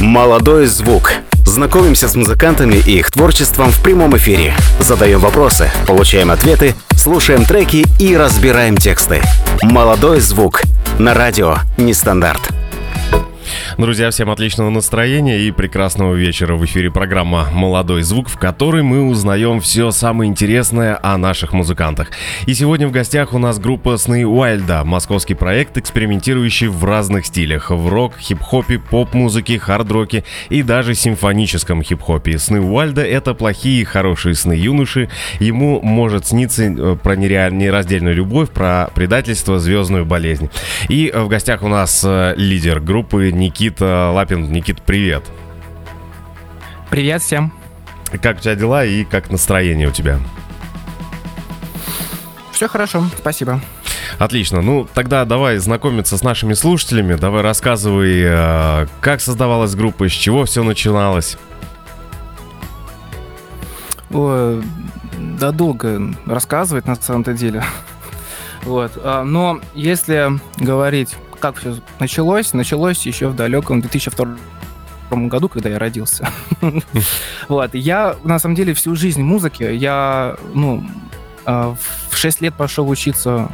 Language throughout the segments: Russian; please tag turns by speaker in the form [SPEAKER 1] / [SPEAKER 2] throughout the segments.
[SPEAKER 1] Молодой звук. Знакомимся с музыкантами и их творчеством в прямом эфире. Задаем вопросы, получаем ответы, слушаем треки и разбираем тексты. Молодой звук. На радио Нестандарт.
[SPEAKER 2] Друзья, всем отличного настроения и прекрасного вечера. В эфире программа «Молодой звук», в которой мы узнаем все самое интересное о наших музыкантах. И сегодня в гостях у нас группа «Сны Уайльда», московский проект, экспериментирующий в разных стилях. В рок, хип-хопе, поп-музыке, хард-роке и даже симфоническом хип-хопе. «Сны Уайльда» — это плохие и хорошие сны юноши. Ему может сниться э, про нераздельную любовь, про предательство, звездную болезнь. И в гостях у нас э, лидер группы Никита Никита Лапин. Никит, привет.
[SPEAKER 3] Привет всем.
[SPEAKER 2] Как у тебя дела и как настроение у тебя?
[SPEAKER 3] Все хорошо, спасибо.
[SPEAKER 2] Отлично. Ну, тогда давай знакомиться с нашими слушателями. Давай рассказывай, э, как создавалась группа, с чего все начиналось.
[SPEAKER 3] О, да долго рассказывать на самом-то деле. Вот. А, но если говорить как все началось? Началось еще в далеком 2002 году, когда я родился. вот. Я, на самом деле, всю жизнь музыки, я, ну, а, в 6 лет пошел учиться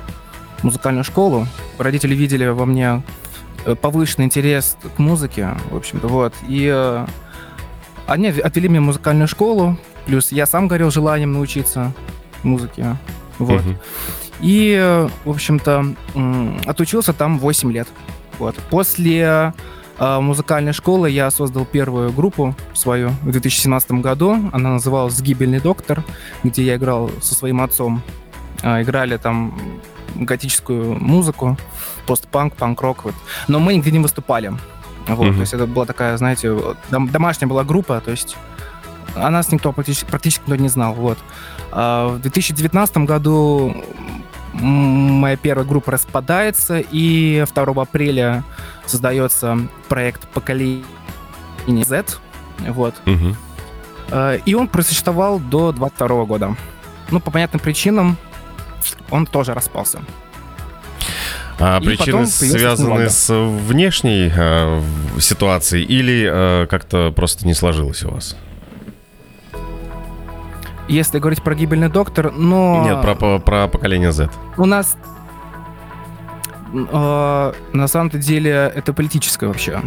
[SPEAKER 3] в музыкальную школу. Родители видели во мне э, повышенный интерес к музыке, в общем-то, вот. И э, они отвели меня в музыкальную школу, плюс я сам горел желанием научиться музыке, вот. Uh-huh. И, в общем-то, отучился там 8 лет. Вот. После э, музыкальной школы я создал первую группу свою в 2017 году. Она называлась «Сгибельный доктор», где я играл со своим отцом. Э, играли там готическую музыку, постпанк, панк-рок. Вот. Но мы нигде не выступали. Вот, mm-hmm. То есть это была такая, знаете, домашняя была группа, то есть о нас никто практически, практически никто не знал. Вот. А в 2019 году моя первая группа распадается, и 2 апреля создается проект поколение Z. Вот. Угу. И он просуществовал до 22 года. Ну, по понятным причинам, он тоже распался.
[SPEAKER 2] А и причины связаны с внешней э, ситуацией или э, как-то просто не сложилось у вас?
[SPEAKER 3] Если говорить про гибельный доктор, но...
[SPEAKER 2] Нет, про, про, про поколение Z.
[SPEAKER 3] У нас э, на самом деле это политическое вообще.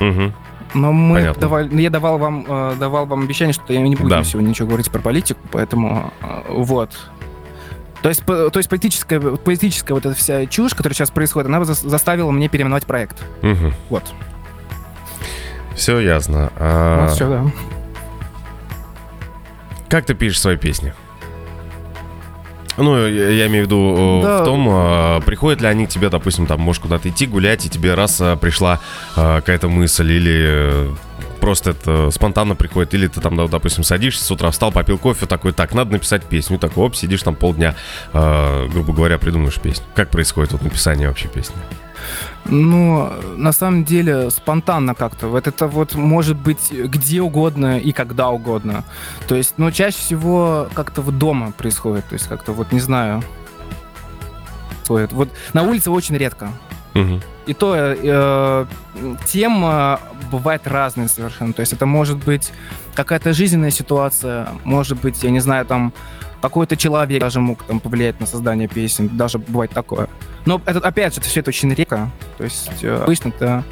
[SPEAKER 3] Угу. Но мы давали, я давал вам, э, давал вам обещание, что я не буду да. сегодня ничего говорить про политику, поэтому э, вот. То есть, то есть политическая, политическая вот эта вся чушь, которая сейчас происходит, она заставила мне переименовать проект. Угу. Вот.
[SPEAKER 2] Все ясно.
[SPEAKER 3] А... Вот все, да.
[SPEAKER 2] Как ты пишешь свои песни? Ну, я, я имею в виду э, да. в том, а, приходят ли они к тебе, допустим, там, можешь куда-то идти гулять, и тебе раз а, пришла а, какая-то мысль, или э, просто это спонтанно приходит, или ты там, допустим, садишься с утра, встал, попил кофе, такой, так, надо написать песню, такой, оп, сидишь там полдня, грубо говоря, придумаешь песню. Как происходит вот написание вообще песни?
[SPEAKER 3] Ну, на самом деле, спонтанно как-то. Вот это вот может быть где угодно и когда угодно. То есть, ну, чаще всего как-то вот дома происходит. То есть, как-то вот, не знаю. Вот на улице очень редко. Угу. И то э, тема бывает разная совершенно. То есть это может быть какая-то жизненная ситуация, может быть, я не знаю, там какой-то человек даже мог там повлиять на создание песен, даже бывает такое. Но это, опять же, это все это очень редко. То есть э, обычно это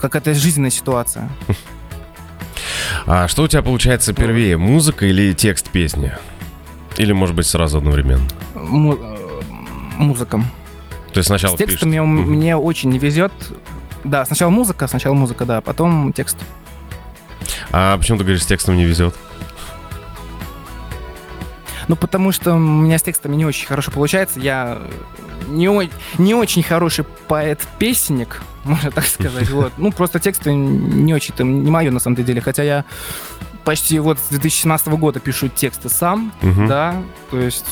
[SPEAKER 3] какая-то жизненная ситуация.
[SPEAKER 2] А что у тебя получается первее, музыка или текст песни? Или, может быть, сразу одновременно?
[SPEAKER 3] Му- э, музыка.
[SPEAKER 2] То есть сначала
[SPEAKER 3] С текстами пишешь? мне очень не везет. Да, сначала музыка, сначала музыка, да, потом текст.
[SPEAKER 2] А почему ты говоришь, с текстом не везет?
[SPEAKER 3] Ну, потому что у меня с текстами не очень хорошо получается. Я не, не очень хороший поэт-песенник, можно так сказать. Вот. Ну, просто тексты не очень там не мое на самом деле. Хотя я почти вот с 2017 года пишу тексты сам, угу. да, то есть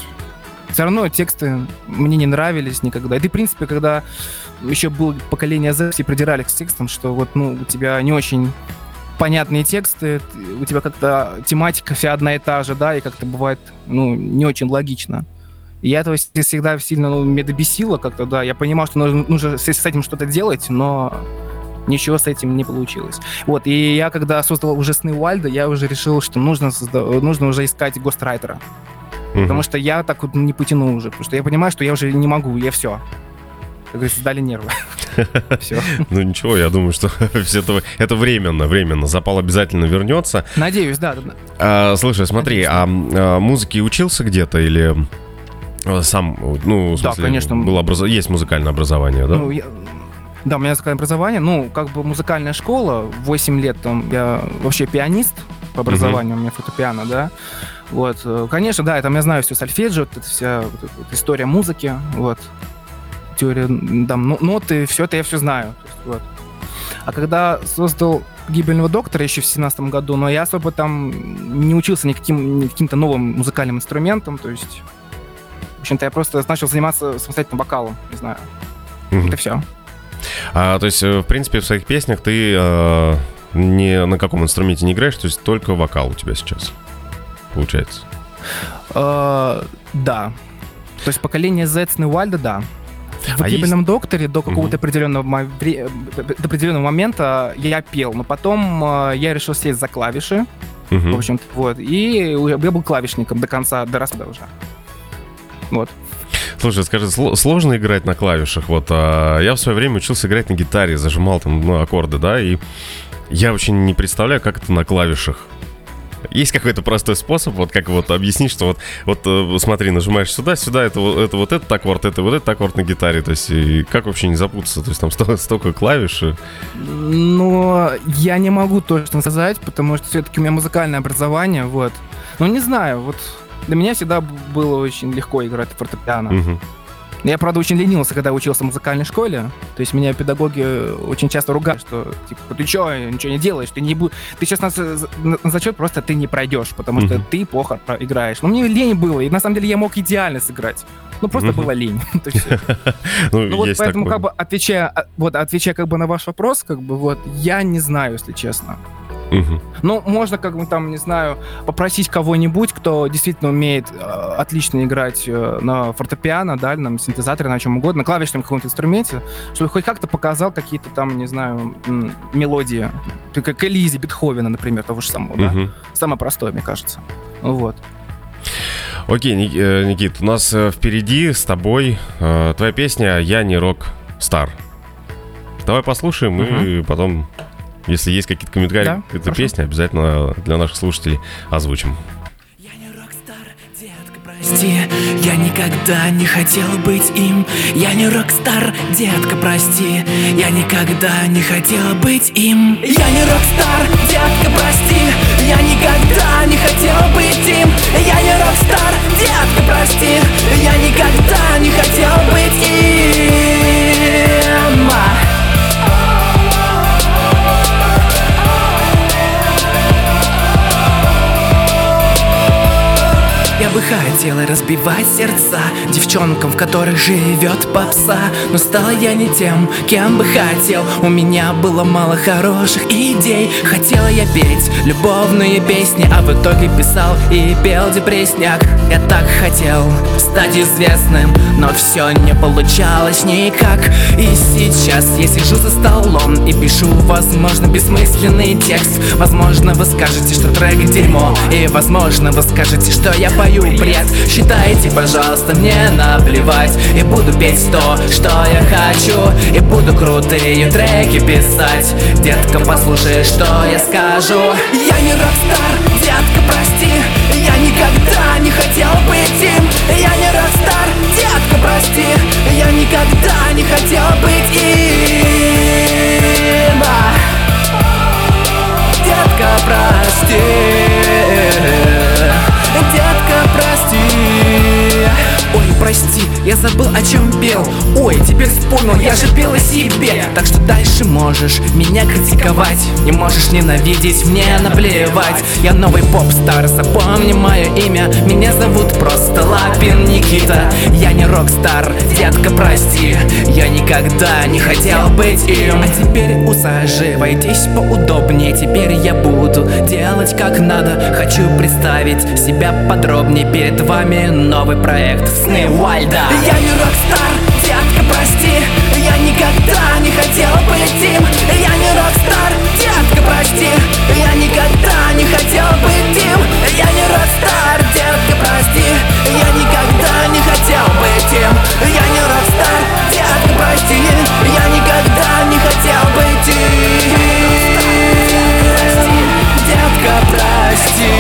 [SPEAKER 3] все равно тексты мне не нравились никогда. И ты, в принципе, когда еще было поколение Z, все придирались к текстам, что вот, ну, у тебя не очень понятные тексты, у тебя как-то тематика вся одна и та же, да, и как-то бывает, ну, не очень логично. И я этого всегда сильно ну, меня добесило как-то, да. Я понимал, что нужно, нужно с этим что-то делать, но ничего с этим не получилось. Вот, и я когда создал уже сны Уальда, я уже решил, что нужно, нужно уже искать гострайтера.
[SPEAKER 2] Мгм.
[SPEAKER 3] Потому что я так вот не потяну уже. Потому что я понимаю, что я уже не могу, я все. Как говорится, сдали нервы. Все.
[SPEAKER 2] Ну ничего, я думаю, что все это, это временно, временно. Запал обязательно вернется.
[SPEAKER 3] Надеюсь, да. да, да.
[SPEAKER 2] А, слушай, смотри, а, а музыке учился где-то или а, сам, ну, в
[SPEAKER 3] Да,
[SPEAKER 2] смысле,
[SPEAKER 3] конечно.
[SPEAKER 2] было образо- есть музыкальное образование, да?
[SPEAKER 3] Ну, я- да, у меня музыкальное образование. Ну, как бы музыкальная школа. 8 лет там я вообще пианист по образованию, у меня фортепиано, да. Вот, э, конечно, да, там я знаю все сольфеджио, вот эта вся вот эта история музыки, вот. Теория, там, ну, ноты, все это я все знаю. есть, вот. А когда создал «Гибельного доктора» еще в 2017 году, но я особо там не учился никаким, ни каким-то новым музыкальным инструментом, то есть... В общем-то, я просто начал заниматься самостоятельно вокалом, не знаю.
[SPEAKER 2] Мгм.
[SPEAKER 3] Это все.
[SPEAKER 2] А, то есть, э, в принципе, в своих песнях ты э, ни на каком инструменте не играешь, то есть только вокал у тебя сейчас получается.
[SPEAKER 3] Э, да. То есть поколение Z с Уальда, да. В
[SPEAKER 2] А
[SPEAKER 3] «Гибельном докторе» до какого-то определенного, мо- вре- э, до определенного момента я пел, но потом э, я решил сесть за клавиши,
[SPEAKER 2] Мгм.
[SPEAKER 3] в общем-то, вот, и я был клавишником до конца, до распада уже. Вот.
[SPEAKER 2] Слушай, скажи, сло- сложно играть на клавишах? Вот а, я в свое время учился играть на гитаре, зажимал там ну, аккорды, да, и я очень не представляю, как это на клавишах. Есть какой-то простой способ, вот как вот объяснить, что вот, вот э, смотри, нажимаешь сюда, сюда, это, вот- это вот этот аккорд, это вот этот аккорд на гитаре, то есть и как вообще не запутаться, то есть там сто- столько клавиш.
[SPEAKER 3] Но я не могу точно сказать, потому что все-таки у меня музыкальное образование, вот. Ну, не знаю, вот для меня всегда было очень легко играть на фортепиано.
[SPEAKER 2] Мгм.
[SPEAKER 3] Я, правда, очень ленился, когда учился в музыкальной школе. То есть меня педагоги очень часто ругали, что типа, ты чё, ничего не делаешь, ты не будешь... Ты сейчас на, на- зачет просто ты не пройдешь, потому что ты плохо играешь. Но мне лень было, и на самом деле я мог идеально сыграть. Ну, просто было лень.
[SPEAKER 2] Ну,
[SPEAKER 3] Ну вот поэтому, как бы, отвечая, а, вот, отвечая как бы на ваш вопрос, как бы, вот, я не знаю, если честно. Ну, можно, как бы, там, не знаю, попросить кого-нибудь, кто действительно умеет э, отлично играть э, на фортепиано, да, на синтезаторе, на чем угодно, на клавишном каком-то инструменте, чтобы хоть как-то показал какие-то там, не знаю, м, мелодии. Как Элизи Бетховена, например, того же самого, да? Самое простое, мне кажется. Вот.
[SPEAKER 2] Окей, э, Никит, у нас э, впереди с тобой э, твоя песня «Я не рок-стар». Давай послушаем и потом, если есть какие-то комментарии
[SPEAKER 3] Да,
[SPEAKER 2] к этой
[SPEAKER 3] хорошо.
[SPEAKER 2] песне, обязательно для наших слушателей озвучим.
[SPEAKER 4] Я не рок-стар, детка, прости. Я никогда не хотел быть им. Я не рок-стар, детка, прости. Я никогда не хотела быть им. Я не рок-стар, детка, прости. Я никогда не хотела быть им. Я не рок-стар, детка, прости. Я никогда не хотела быть им бы хотела разбивать сердца Девчонкам, в которых живет попса. Но стала я не тем, кем бы хотел. У меня было мало хороших идей. Хотела я петь любовные песни А в итоге писал и пел депрессняк Я так хотел стать известным Но все не получалось никак. И сейчас я сижу за столом И пишу, возможно, бессмысленный текст. Возможно, вы скажете, что трек дерьмо И, возможно, вы скажете, что я пою бред. Считайте, пожалуйста, мне наплевать. И буду петь то, что я хочу. И буду крутые треки писать. Детка, послушай, что я скажу. Я не рок-стар, детка, прости. Я никогда не хотел быть им. Я не рок-стар, детка, прости. Я никогда не хотел быть им. Детка, прости. Детка, прости, я забыл, о чем пел. Ой, теперь вспомнил, я же пел о себе. Так что дальше можешь меня критиковать. Не можешь ненавидеть, мне наплевать. Я новый поп-стар, запомни мое имя. Меня зовут просто Лапин Никита. Я не рок-стар, детка, прости. Я никогда не хотел быть им. А теперь усаживайтесь поудобнее. Теперь я буду делать как надо. Хочу представить себя подробнее. Перед вами новый проект Сны Уальда Я не рок-стар, детка, прости. Я никогда не хотел быть им. Я не рок-стар, детка, прости. Я никогда не хотел быть им. Я не рок-стар, детка, прости. Я никогда не хотел быть им. Я не рок-стар, детка, прости. Я никогда не хотел быть им. Детка, прости.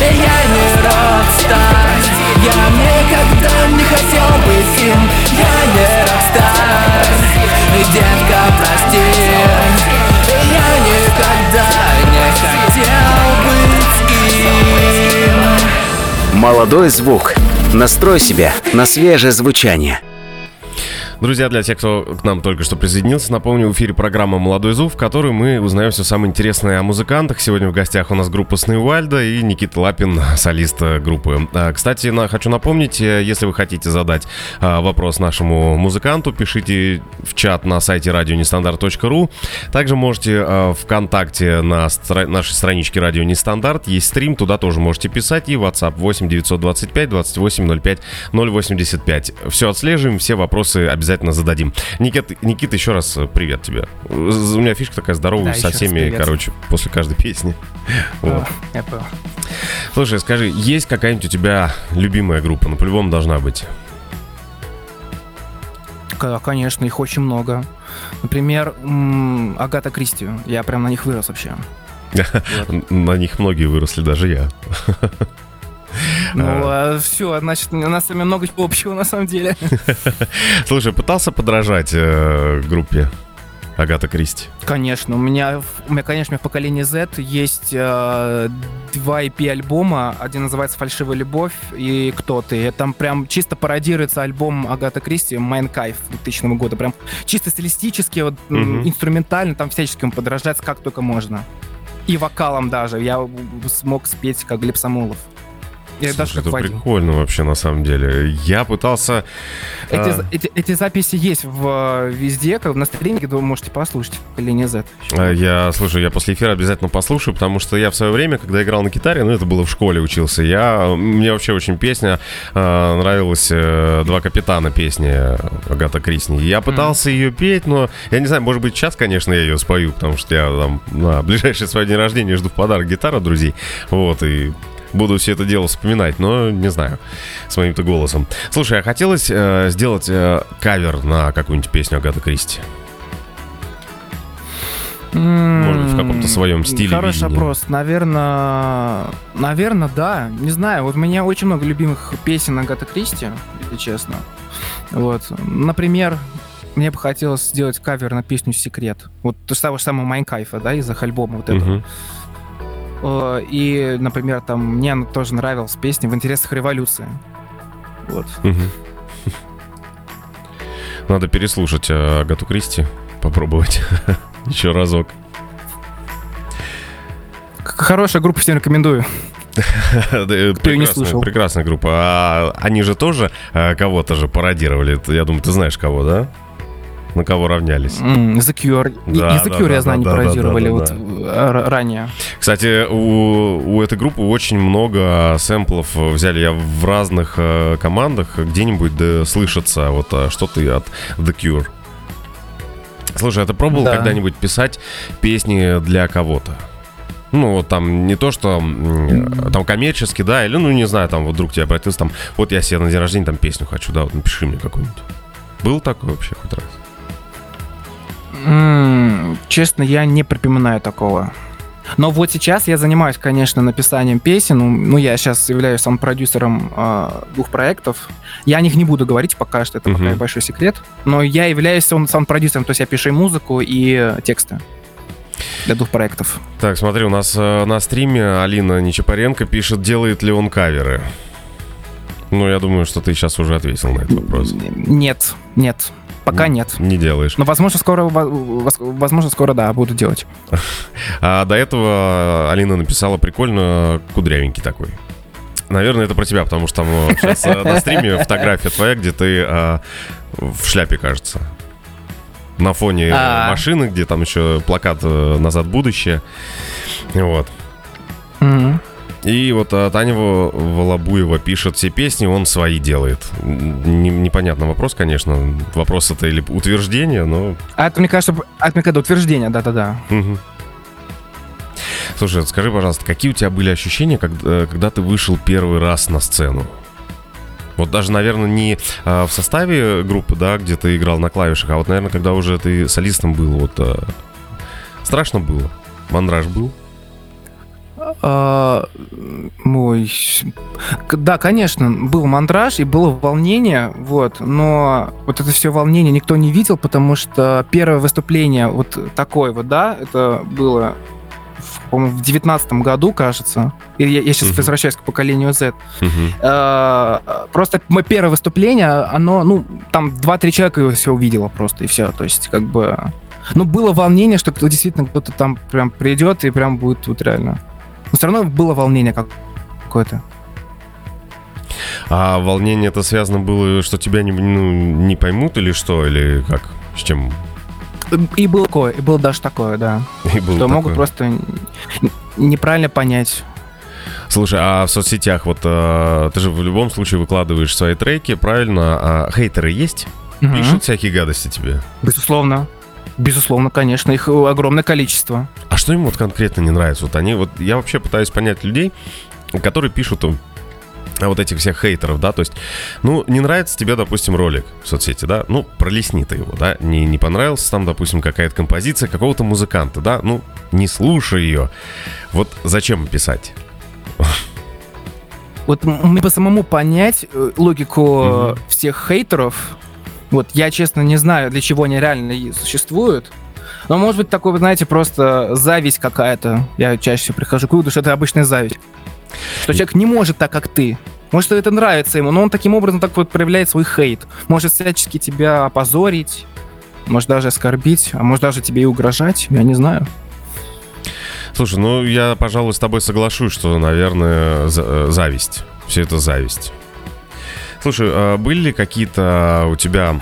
[SPEAKER 4] Я не рок-стар Я никогда не хотел быть им Я не рок-стар Детка, прости Я никогда не хотел быть им
[SPEAKER 1] Молодой звук. Настрой себя на свежее звучание.
[SPEAKER 2] Друзья, для тех, кто к нам только что присоединился, напомню, в эфире программа «Молодой зуб», в которой мы узнаем все самое интересное о музыкантах. Сегодня в гостях у нас группа Сны Уальда и Никита Лапин, солист э, группы. А, Кстати, на- хочу напомнить, э, если вы хотите задать а, вопрос нашему музыканту, пишите в чат на сайте радионестандарт.ру. Также можете а, ВКонтакте на стра- нашей страничке «Радио Нестандарт» есть стрим, туда тоже можете писать, и WhatsApp 8 925 28 05 085. Все отслеживаем, все вопросы обязательно зададим. Никит, Никита, еще раз э, привет тебе. У меня фишка такая здоровая
[SPEAKER 3] Да,
[SPEAKER 2] со всеми, короче, после каждой песни. Вот.
[SPEAKER 3] Я понял.
[SPEAKER 2] Слушай, скажи, есть какая-нибудь у тебя любимая группа? Ну, по-любому должна быть.
[SPEAKER 3] К- Конечно, их очень много. Например, Агата Кристи. Я прям на них вырос вообще.
[SPEAKER 2] На них многие выросли, даже я.
[SPEAKER 3] Ну, все, значит, у нас с вами много чего общего на самом деле.
[SPEAKER 2] Слушай, пытался подражать э, группе Агата Кристи?
[SPEAKER 3] Конечно, у меня, у меня, конечно, в поколении Z есть э, два EP альбома. Один называется «Фальшивая любовь» и «Кто ты?». Там прям чисто пародируется альбом Агата Кристи «Майн Кайф» 2000 года. Прям чисто стилистически, вот,
[SPEAKER 2] Мгм.
[SPEAKER 3] инструментально, там всячески ему подражается как только можно. И вокалом даже. Я смог спеть как Глеб Самойлов. Я даже
[SPEAKER 2] Слушай,
[SPEAKER 3] как
[SPEAKER 2] это
[SPEAKER 3] Вадим.
[SPEAKER 2] прикольно вообще, на самом деле. Я пытался...
[SPEAKER 3] Эти,
[SPEAKER 2] а,
[SPEAKER 3] эти, эти записи есть в, э, везде, как на стриминге, вы можете послушать. Поколение Z.
[SPEAKER 2] А, Я, слушай, я после эфира обязательно послушаю, потому что я в свое время, когда играл на гитаре, ну, это было в школе учился, я, мне вообще очень песня э, нравилась э, «Два капитана» песня Агата Крисни. Я пытался ее петь, но, я не знаю, может быть, сейчас, конечно, я ее спою, потому что я там на ближайшее свое день рождения жду в подарок гитару от друзей, вот, и буду все это дело вспоминать, но не знаю, с моим-то голосом. Слушай, а хотелось э, сделать э, кавер на какую-нибудь песню Агаты Кристи? Может быть, в каком-то своем стиле
[SPEAKER 3] Хороший
[SPEAKER 2] видения.
[SPEAKER 3] вопрос. Наверное, наверное, да. Не знаю. Вот у меня очень много любимых песен Агаты Кристи, если честно. Вот. Например, мне бы хотелось сделать кавер на песню «Секрет». Вот то того же самого Майнкайфа, да, из их альбома вот этого.
[SPEAKER 2] Мгм.
[SPEAKER 3] Э, И, например, там мне тоже нравилась песня «В интересах революции». Вот.
[SPEAKER 2] Надо переслушать э, Агату Кристи, попробовать еще разок.
[SPEAKER 3] Хорошая группа, всем рекомендую.
[SPEAKER 2] Э,
[SPEAKER 3] Кто не слышал.
[SPEAKER 2] Прекрасная группа. А они же тоже кого-то же пародировали. Я думаю, ты знаешь кого, да? На кого равнялись.
[SPEAKER 3] М, The Cure. И-
[SPEAKER 2] Да,
[SPEAKER 3] и The Cure,
[SPEAKER 2] да,
[SPEAKER 3] я знаю,
[SPEAKER 2] да,
[SPEAKER 3] они
[SPEAKER 2] да,
[SPEAKER 3] пародировали
[SPEAKER 2] да, да,
[SPEAKER 3] вот
[SPEAKER 2] да.
[SPEAKER 3] э, р- ранее.
[SPEAKER 2] Кстати, у, у этой группы очень много сэмплов взяли я в разных э, командах. Где-нибудь да, слышится вот э, что-то от The Cure. Слушай, а ты пробовал
[SPEAKER 3] Да.
[SPEAKER 2] когда-нибудь писать песни для кого-то? Ну, вот там не то, что там коммерчески, да, или, ну, не знаю, там вот вдруг тебя обратился, там, вот я себе на день рождения там песню хочу, да, вот напиши мне какую-нибудь. Был такой вообще хоть раз?
[SPEAKER 3] М, Честно, я не припоминаю такого. Но вот сейчас я занимаюсь, конечно, написанием песен. Ну, Ну, я сейчас являюсь сам продюсером э, двух проектов. Я о них не буду говорить пока что, это пока
[SPEAKER 2] Мгм.
[SPEAKER 3] большой секрет. Но я являюсь сам, сам продюсером, то есть я пишу и музыку, и тексты для двух проектов.
[SPEAKER 2] Так, смотри, у нас э, на стриме Алина Нечапаренко пишет, делает ли он каверы. Ну, я думаю, что ты сейчас уже ответил на этот вопрос.
[SPEAKER 3] Нет, нет, пока
[SPEAKER 2] М.
[SPEAKER 3] нет.
[SPEAKER 2] Не делаешь.
[SPEAKER 3] Но, возможно, скоро, возможно, скоро, да, буду делать.
[SPEAKER 2] А до этого Алина написала прикольно кудрявенький такой. Наверное, это про тебя, потому что там сейчас на стриме фотография твоя, где ты а, в шляпе, кажется. На фоне э,
[SPEAKER 3] А.
[SPEAKER 2] машины, где там еще плакат э, «Назад в будущее». Вот.
[SPEAKER 3] Мгм.
[SPEAKER 2] И вот а, Таня Во- Волобуева пишет все песни, он свои делает. Н- не- непонятный вопрос, конечно. Вопрос это или утверждение, но...
[SPEAKER 3] А это, мне кажется, это, мне кажется, утверждение, да-да-да.
[SPEAKER 2] Мгм. Слушай, скажи, пожалуйста, какие у тебя были ощущения, когда, когда ты вышел первый раз на сцену? Вот даже, наверное, не а, в составе группы, да, где ты играл на клавишах, а вот, наверное, когда уже ты солистом был, вот а, страшно было? Мандраж был?
[SPEAKER 3] А, Ой, да, конечно, был мандраж и было волнение, вот, но вот это все волнение никто не видел, потому что первое выступление вот такое вот, да, это было, в- по-моему, в девятнадцатом году, кажется. И я, сейчас
[SPEAKER 2] Мгм.
[SPEAKER 3] возвращаюсь к поколению Z.
[SPEAKER 2] Мгм.
[SPEAKER 3] А, Просто мое первое выступление, оно, ну, там 2-3 человека все увидело просто, и все. То есть, как бы... Ну, было волнение, что кто действительно кто-то там прям придет и прям будет тут реально. Но все равно было волнение как какое-то.
[SPEAKER 2] А волнение это связано было, что тебя не, ну, не поймут или что, или как? С чем?
[SPEAKER 3] И было такое, и было даже такое, да.
[SPEAKER 2] И было
[SPEAKER 3] что могут
[SPEAKER 2] такое?
[SPEAKER 3] просто н- неправильно понять.
[SPEAKER 2] Слушай, а в соцсетях вот э, ты же в любом случае выкладываешь свои треки, правильно? А хейтеры есть?
[SPEAKER 3] Мгм.
[SPEAKER 2] Пишут всякие гадости тебе?
[SPEAKER 3] Безусловно. Безусловно, конечно, их огромное количество.
[SPEAKER 2] А что им вот конкретно не нравится? Вот они, вот я вообще пытаюсь понять людей, которые пишут вот этих всех хейтеров, да, то есть, ну, не нравится тебе, допустим, ролик в соцсети, да, ну, пролистни ты его, да, не, не понравился там, допустим, какая-то композиция какого-то музыканта, да, ну, не слушай ее. Вот зачем писать?
[SPEAKER 3] Вот мне по самому понять э, логику
[SPEAKER 2] Мгм.
[SPEAKER 3] всех хейтеров, вот я, честно, не знаю, для чего они реально существуют. Но может быть такой, знаете, просто зависть какая-то. Я чаще всего прихожу к выводу, что это обычная зависть. Что человек не может так, как ты. Может, это нравится ему, но он таким образом так вот проявляет свой хейт. Может всячески тебя опозорить, может даже оскорбить, а может даже тебе и угрожать, я не знаю.
[SPEAKER 2] Слушай, ну, я, пожалуй, с тобой соглашусь, что, наверное, э, зависть. Все это зависть. Слушай, а были ли какие-то у тебя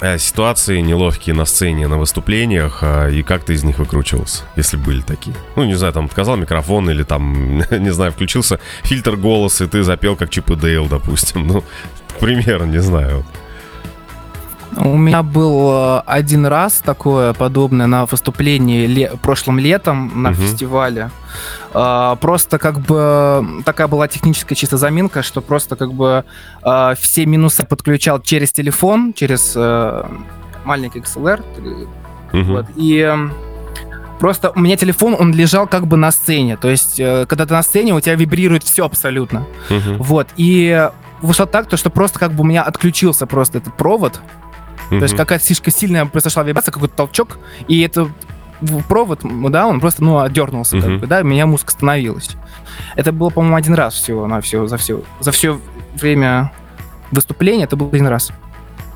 [SPEAKER 2] э, ситуации неловкие на сцене, на выступлениях, а, и как ты из них выкручивался, если были такие? Ну, не знаю, там, отказал микрофон или там, не знаю, включился фильтр голоса, и ты запел как Чип и Дейл, допустим. Ну, к не знаю.
[SPEAKER 3] У меня был э, один раз такое подобное на выступлении ле- прошлым летом на
[SPEAKER 2] Мгм.
[SPEAKER 3] фестивале. А, Просто как бы такая была техническая чисто заминка, что просто как бы а, все минусы подключал через телефон, через э, маленький XLR.
[SPEAKER 2] Мгм.
[SPEAKER 3] Вот, и просто у меня телефон, он лежал как бы на сцене. То есть, э, когда ты на сцене, у тебя вибрирует все абсолютно.
[SPEAKER 2] Мгм.
[SPEAKER 3] Вот, и вышло так, то, что просто как бы у меня отключился просто этот провод, то есть какая-то слишком сильная произошла вибрация, какой-то толчок, и это провод, да, он просто, ну, отдернулся, как
[SPEAKER 2] Мгм.
[SPEAKER 3] бы, да, у меня музыка остановилась. Это было, по-моему, один раз всего на все, за все, за все время выступления, это был один раз.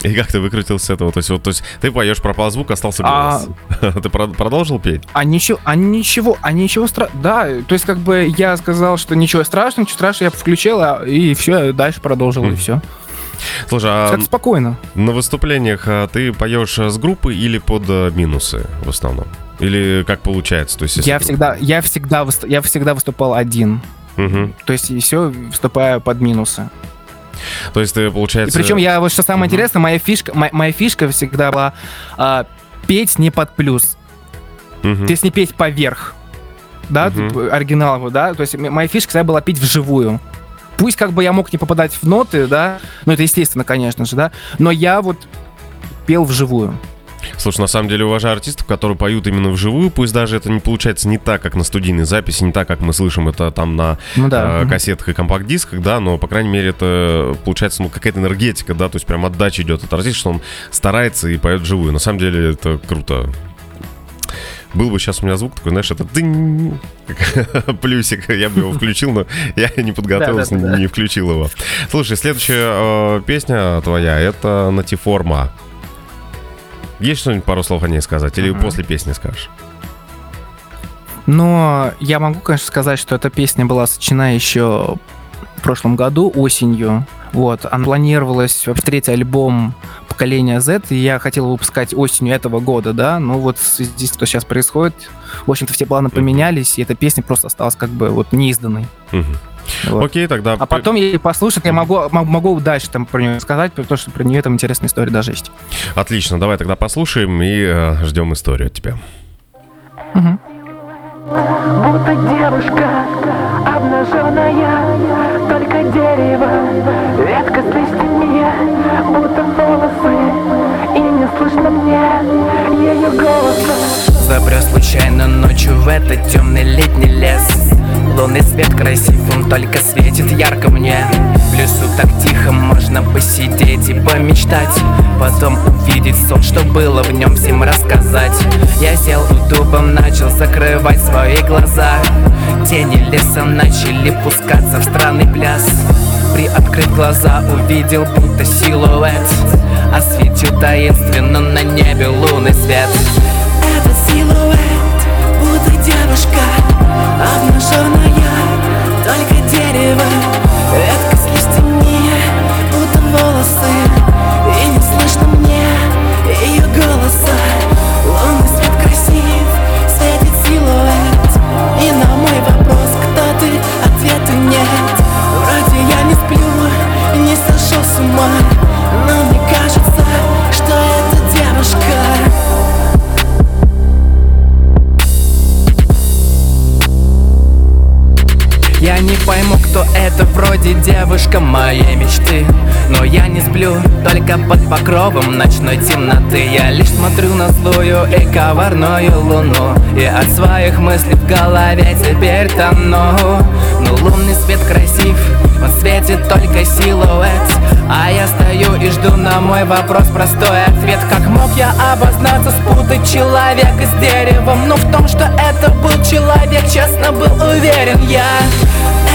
[SPEAKER 2] И как ты выкрутился с этого? То есть, вот, то есть ты поешь, пропал звук, остался
[SPEAKER 3] А-
[SPEAKER 2] голос. Ты про- продолжил петь?
[SPEAKER 3] А ничего, а ничего, а ничего страшного. Да, то есть как бы я сказал, что ничего страшного, ничего страшного, я включил, а- и все, дальше продолжил, и
[SPEAKER 2] Мгм.
[SPEAKER 3] все.
[SPEAKER 2] Слушай, а
[SPEAKER 3] Как спокойно.
[SPEAKER 2] на выступлениях а, ты поешь с группы или под а, минусы в основном? Или как получается? То есть,
[SPEAKER 3] Я
[SPEAKER 2] группа-
[SPEAKER 3] всегда, я всегда, я всегда выступал один.
[SPEAKER 2] Мгм.
[SPEAKER 3] То есть и все, выступая под минусы.
[SPEAKER 2] То есть ты,
[SPEAKER 3] И
[SPEAKER 2] получается...
[SPEAKER 3] причем я вот что самое
[SPEAKER 2] Мгм.
[SPEAKER 3] интересное, моя фишка, моя, моя фишка всегда была а, петь не под плюс,
[SPEAKER 2] Мгм.
[SPEAKER 3] то есть не петь поверх, да, типа, оригинал да, то есть моя фишка всегда была петь вживую. Пусть как бы я мог не попадать в ноты, да, ну это естественно, конечно же, да, но я вот пел вживую.
[SPEAKER 2] Слушай, на самом деле уважаю артистов, которые поют именно вживую, пусть даже это не получается не так, как на студийной записи, не так, как мы слышим это там на
[SPEAKER 3] Ну да.
[SPEAKER 2] э, кассетах и компакт-дисках, да, но, по крайней мере, это получается, ну, какая-то энергетика, да, то есть прям отдача идет от артиста, что он старается и поет вживую. На самом деле это круто. Был бы сейчас у меня звук такой, знаешь, это дынь, плюсик, я бы его включил, но я не подготовился,
[SPEAKER 3] Да-да-да.
[SPEAKER 2] не включил его. Слушай, следующая э, песня твоя, это «Натиформа». Есть что-нибудь пару слов о ней сказать? Или
[SPEAKER 3] Ага.
[SPEAKER 2] после песни скажешь?
[SPEAKER 3] Но я могу, конечно, сказать, что эта песня была сочинена еще в прошлом году, осенью. Вот, она планировалась в третий альбом
[SPEAKER 5] поколения Z, и я хотел выпускать осенью этого года, да, но вот в связи с тем, что сейчас происходит, в общем-то, все планы поменялись, и эта песня просто осталась как бы вот неизданной. Вот.
[SPEAKER 2] Окей, тогда...
[SPEAKER 5] А потом я послушать, я могу, могу дальше там про нее сказать, потому что про нее там интересная история даже есть.
[SPEAKER 2] Отлично, давай тогда послушаем и э, ждем историю от тебя.
[SPEAKER 5] Мгм.
[SPEAKER 3] Будто девушка обнаженная Только дерево, ветка с листьями Будто слышно мне ее голоса
[SPEAKER 6] Забрел случайно ночью в этот темный летний лес. Лунный свет красив, он только светит ярко мне. В лесу так тихо, можно посидеть и помечтать. Потом увидеть сон, что было в нем всем рассказать. Я сел у дуба, начал закрывать свои глаза. Тени леса начали пускаться в странный пляс. Приоткрыв глаза, увидел будто силуэт Осветил таинственно на небе лунный свет.
[SPEAKER 3] Это силуэт, будто девушка Обнаженная, только дерево девушка
[SPEAKER 6] моей мечты. Но я не сплю, только под покровом ночной темноты. Я лишь смотрю на злую и коварную луну. И от своих мыслей в голове теперь тону. Но лунный свет красив, он светит только силуэт. А я стою и жду на мой вопрос простой ответ. Как мог я обознаться, спутать человека с деревом? Но в том, что это был человек, честно был уверен я.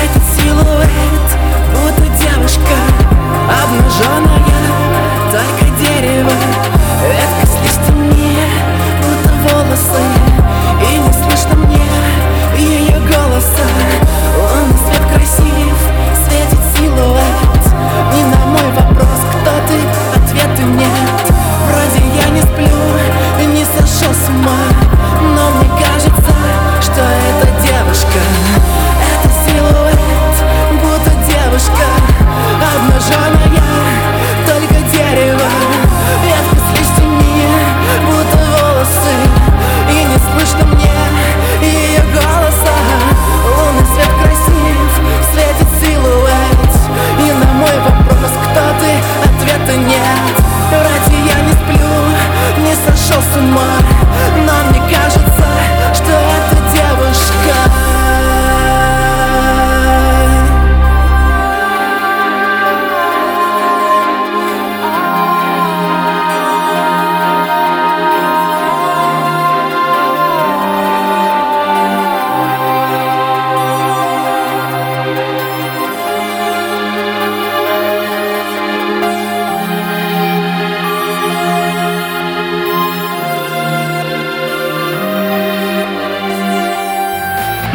[SPEAKER 3] Этот силуэт, будто девушка Обнаженная, только дерево Ветка с листьями, будто волосы И не мне ее голоса. Лунный свет красив, светит силуэт И на мой вопрос, кто ты, ответа нет. Вроде я не сплю, не сошел с ума Но мне кажется, что это девушка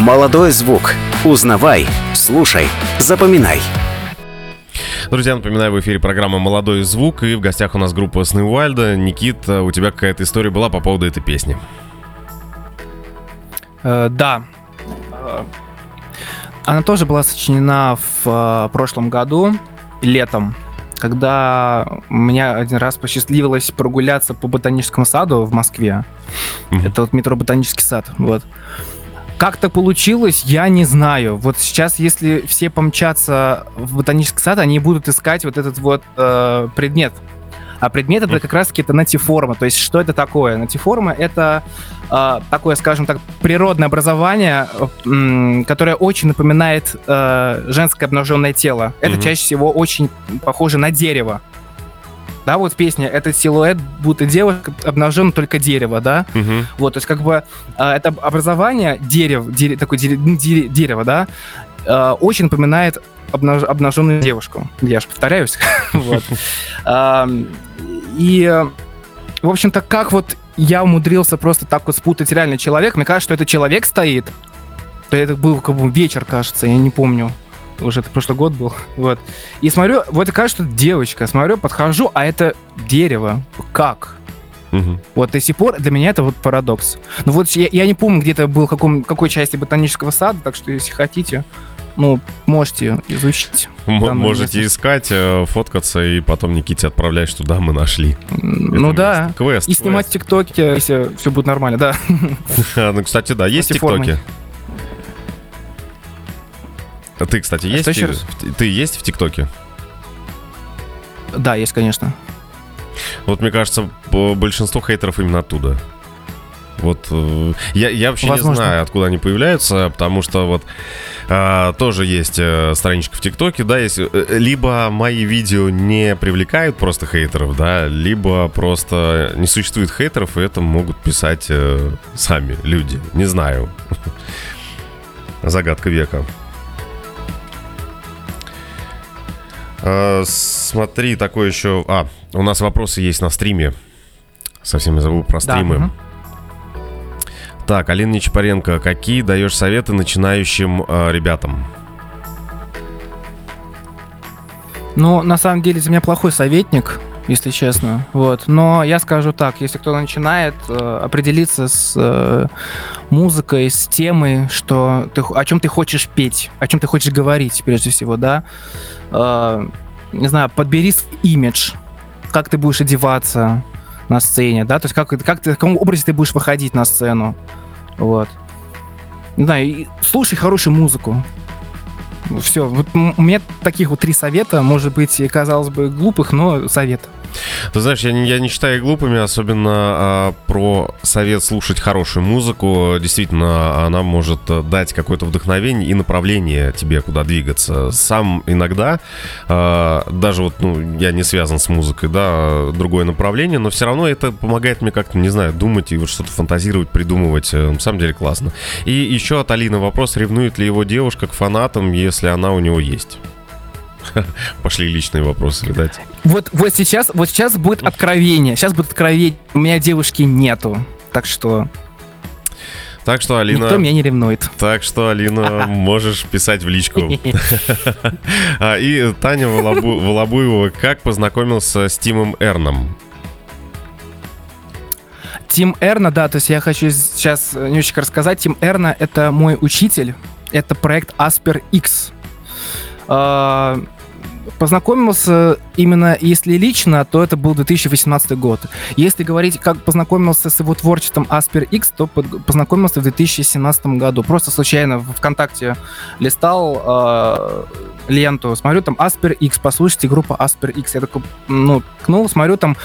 [SPEAKER 1] Молодой звук. Узнавай, слушай, запоминай.
[SPEAKER 2] Друзья, напоминаю, в эфире программа «Молодой звук», и в гостях у нас группа Сны Уайльда. Никит, у тебя какая-то история была по поводу этой песни?
[SPEAKER 5] Э, да. Э, Она тоже была сочинена в э, прошлом году, летом, когда меня один раз посчастливилось прогуляться по ботаническому саду в Москве.
[SPEAKER 2] Мгм.
[SPEAKER 5] Это вот метро Ботанический сад. Вот. Как так получилось, я не знаю. Вот сейчас, если все помчатся в ботанический сад, они будут искать вот этот вот э, предмет. А предмет это как раз-таки это натиформа. То есть что это такое? Натиформа это э, такое, скажем так, природное образование, э, которое очень напоминает э, женское обнаженное тело. Это
[SPEAKER 2] Мгм.
[SPEAKER 5] чаще всего очень похоже на дерево. Да, вот песня, этот силуэт, будто девушка обнажен только дерево, да?
[SPEAKER 2] Мгм.
[SPEAKER 5] Вот, то есть как бы а, это образование дерев, дере- такое дере- ну, дере- дерево, да, а, очень напоминает обнаж- обнаженную девушку. Я же повторяюсь. Вот. А, И, в общем-то, как вот я умудрился просто так вот спутать реально человек, мне кажется, что это человек стоит. То Это был как бы вечер, кажется, я не помню.
[SPEAKER 3] Уже это прошлый год был, вот. И смотрю, вот кажется, что девочка, смотрю, подхожу, а это дерево. Как?
[SPEAKER 2] Мгм.
[SPEAKER 3] Вот до сих пор для меня это вот парадокс. Ну вот я, я не помню, где это был, в каком, какой части ботанического сада, так что если хотите, ну, можете изучить.
[SPEAKER 2] М- Можете
[SPEAKER 3] местность.
[SPEAKER 2] искать, э, фоткаться и потом Никите отправлять, что да, мы нашли.
[SPEAKER 3] Ну
[SPEAKER 2] это
[SPEAKER 3] да.
[SPEAKER 2] место. Квест.
[SPEAKER 3] И снимать в ТикТоке, если все будет нормально, да.
[SPEAKER 2] квест. Ну, кстати, да, есть. ТикТоки. А Ты, кстати, есть?
[SPEAKER 3] что еще раз?
[SPEAKER 2] Ты есть в ТикТоке?
[SPEAKER 3] Да, есть, конечно.
[SPEAKER 2] Вот мне кажется, большинство хейтеров именно оттуда. Вот э, я, я вообще
[SPEAKER 3] Возможно.
[SPEAKER 2] не знаю, откуда они появляются, потому что вот а, тоже есть э, страничка в ТикТоке, да, есть э, либо мои видео не привлекают просто хейтеров, да, либо просто не существует хейтеров, и это могут писать э, сами люди. Не знаю. Загадка века. А, смотри, такой еще. А, у нас вопросы есть на стриме. Совсем я забыл про
[SPEAKER 3] Да,
[SPEAKER 2] стримы.
[SPEAKER 3] мгм.
[SPEAKER 2] Так, Алина Нечапаренко, какие даешь советы начинающим э, ребятам?
[SPEAKER 3] Ну, на самом деле, за меня плохой советник, если честно. Вот. Но я скажу так, если кто начинает э, определиться с э, музыкой, с темой, что ты, о чем ты хочешь петь, о чем ты хочешь говорить, прежде всего, да. Э, не знаю, подбери имидж, как ты будешь одеваться на сцене, да, то есть как, как ты, в каком образе ты будешь выходить на сцену. Вот. Не знаю, и слушай хорошую музыку. Все, вот у меня таких вот три совета, может быть, казалось бы глупых, но совет.
[SPEAKER 2] Ты знаешь, я я не считаю глупыми, особенно а, про совет слушать хорошую музыку. Действительно, она может дать какое-то вдохновение и направление тебе, куда двигаться. Сам иногда, а, даже вот, ну, я не связан с музыкой, да, другое направление, но все равно это помогает мне как-то, не знаю, думать и вот что-то фантазировать, придумывать. Э, На самом деле классно. И еще от Алины вопрос, ревнует ли его девушка к фанатам, если она у него есть? Пошли личные вопросы, видать.
[SPEAKER 3] Вот, вот сейчас, вот сейчас будет откровение. Сейчас будет откровение. У меня девушки нету. Так что
[SPEAKER 2] Так что, Алина...
[SPEAKER 3] никто меня не ревнует.
[SPEAKER 2] Так что, Алина, можешь писать в личку. А, И Таня Волобу- Волобуева, как познакомился с Тимом Эрном?
[SPEAKER 3] Тим Эрна, да, то есть я хочу сейчас немножечко рассказать. Тим Эрна — это мой учитель. Это проект Asper X. А, Познакомился именно, если лично, то это был 2018 год. Если говорить, как познакомился с его творчеством Asper X, то познакомился в 2017 году. Просто случайно в ВКонтакте листал э, ленту, смотрю там Asper X, послушайте группа Asper X. Я такой, ну, ткнул, смотрю там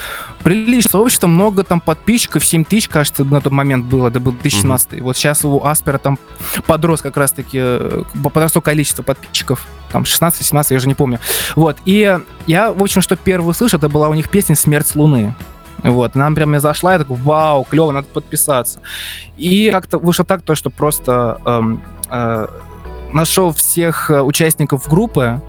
[SPEAKER 3] приличное сообщество, много там подписчиков, 7 тысяч, кажется, на тот момент было, это был 2017. Вот сейчас у Аспера там подрос как раз-таки, э, подросло количество подписчиков, там 16-17, я уже не помню. Вот, и я, в общем, что первый услышал, это была у них песня «Смерть с Луны». Вот, нам прям я зашла, я такой, вау, клево, надо подписаться. И как-то вышло так, то, что просто эм, э, нашел всех э, участников группы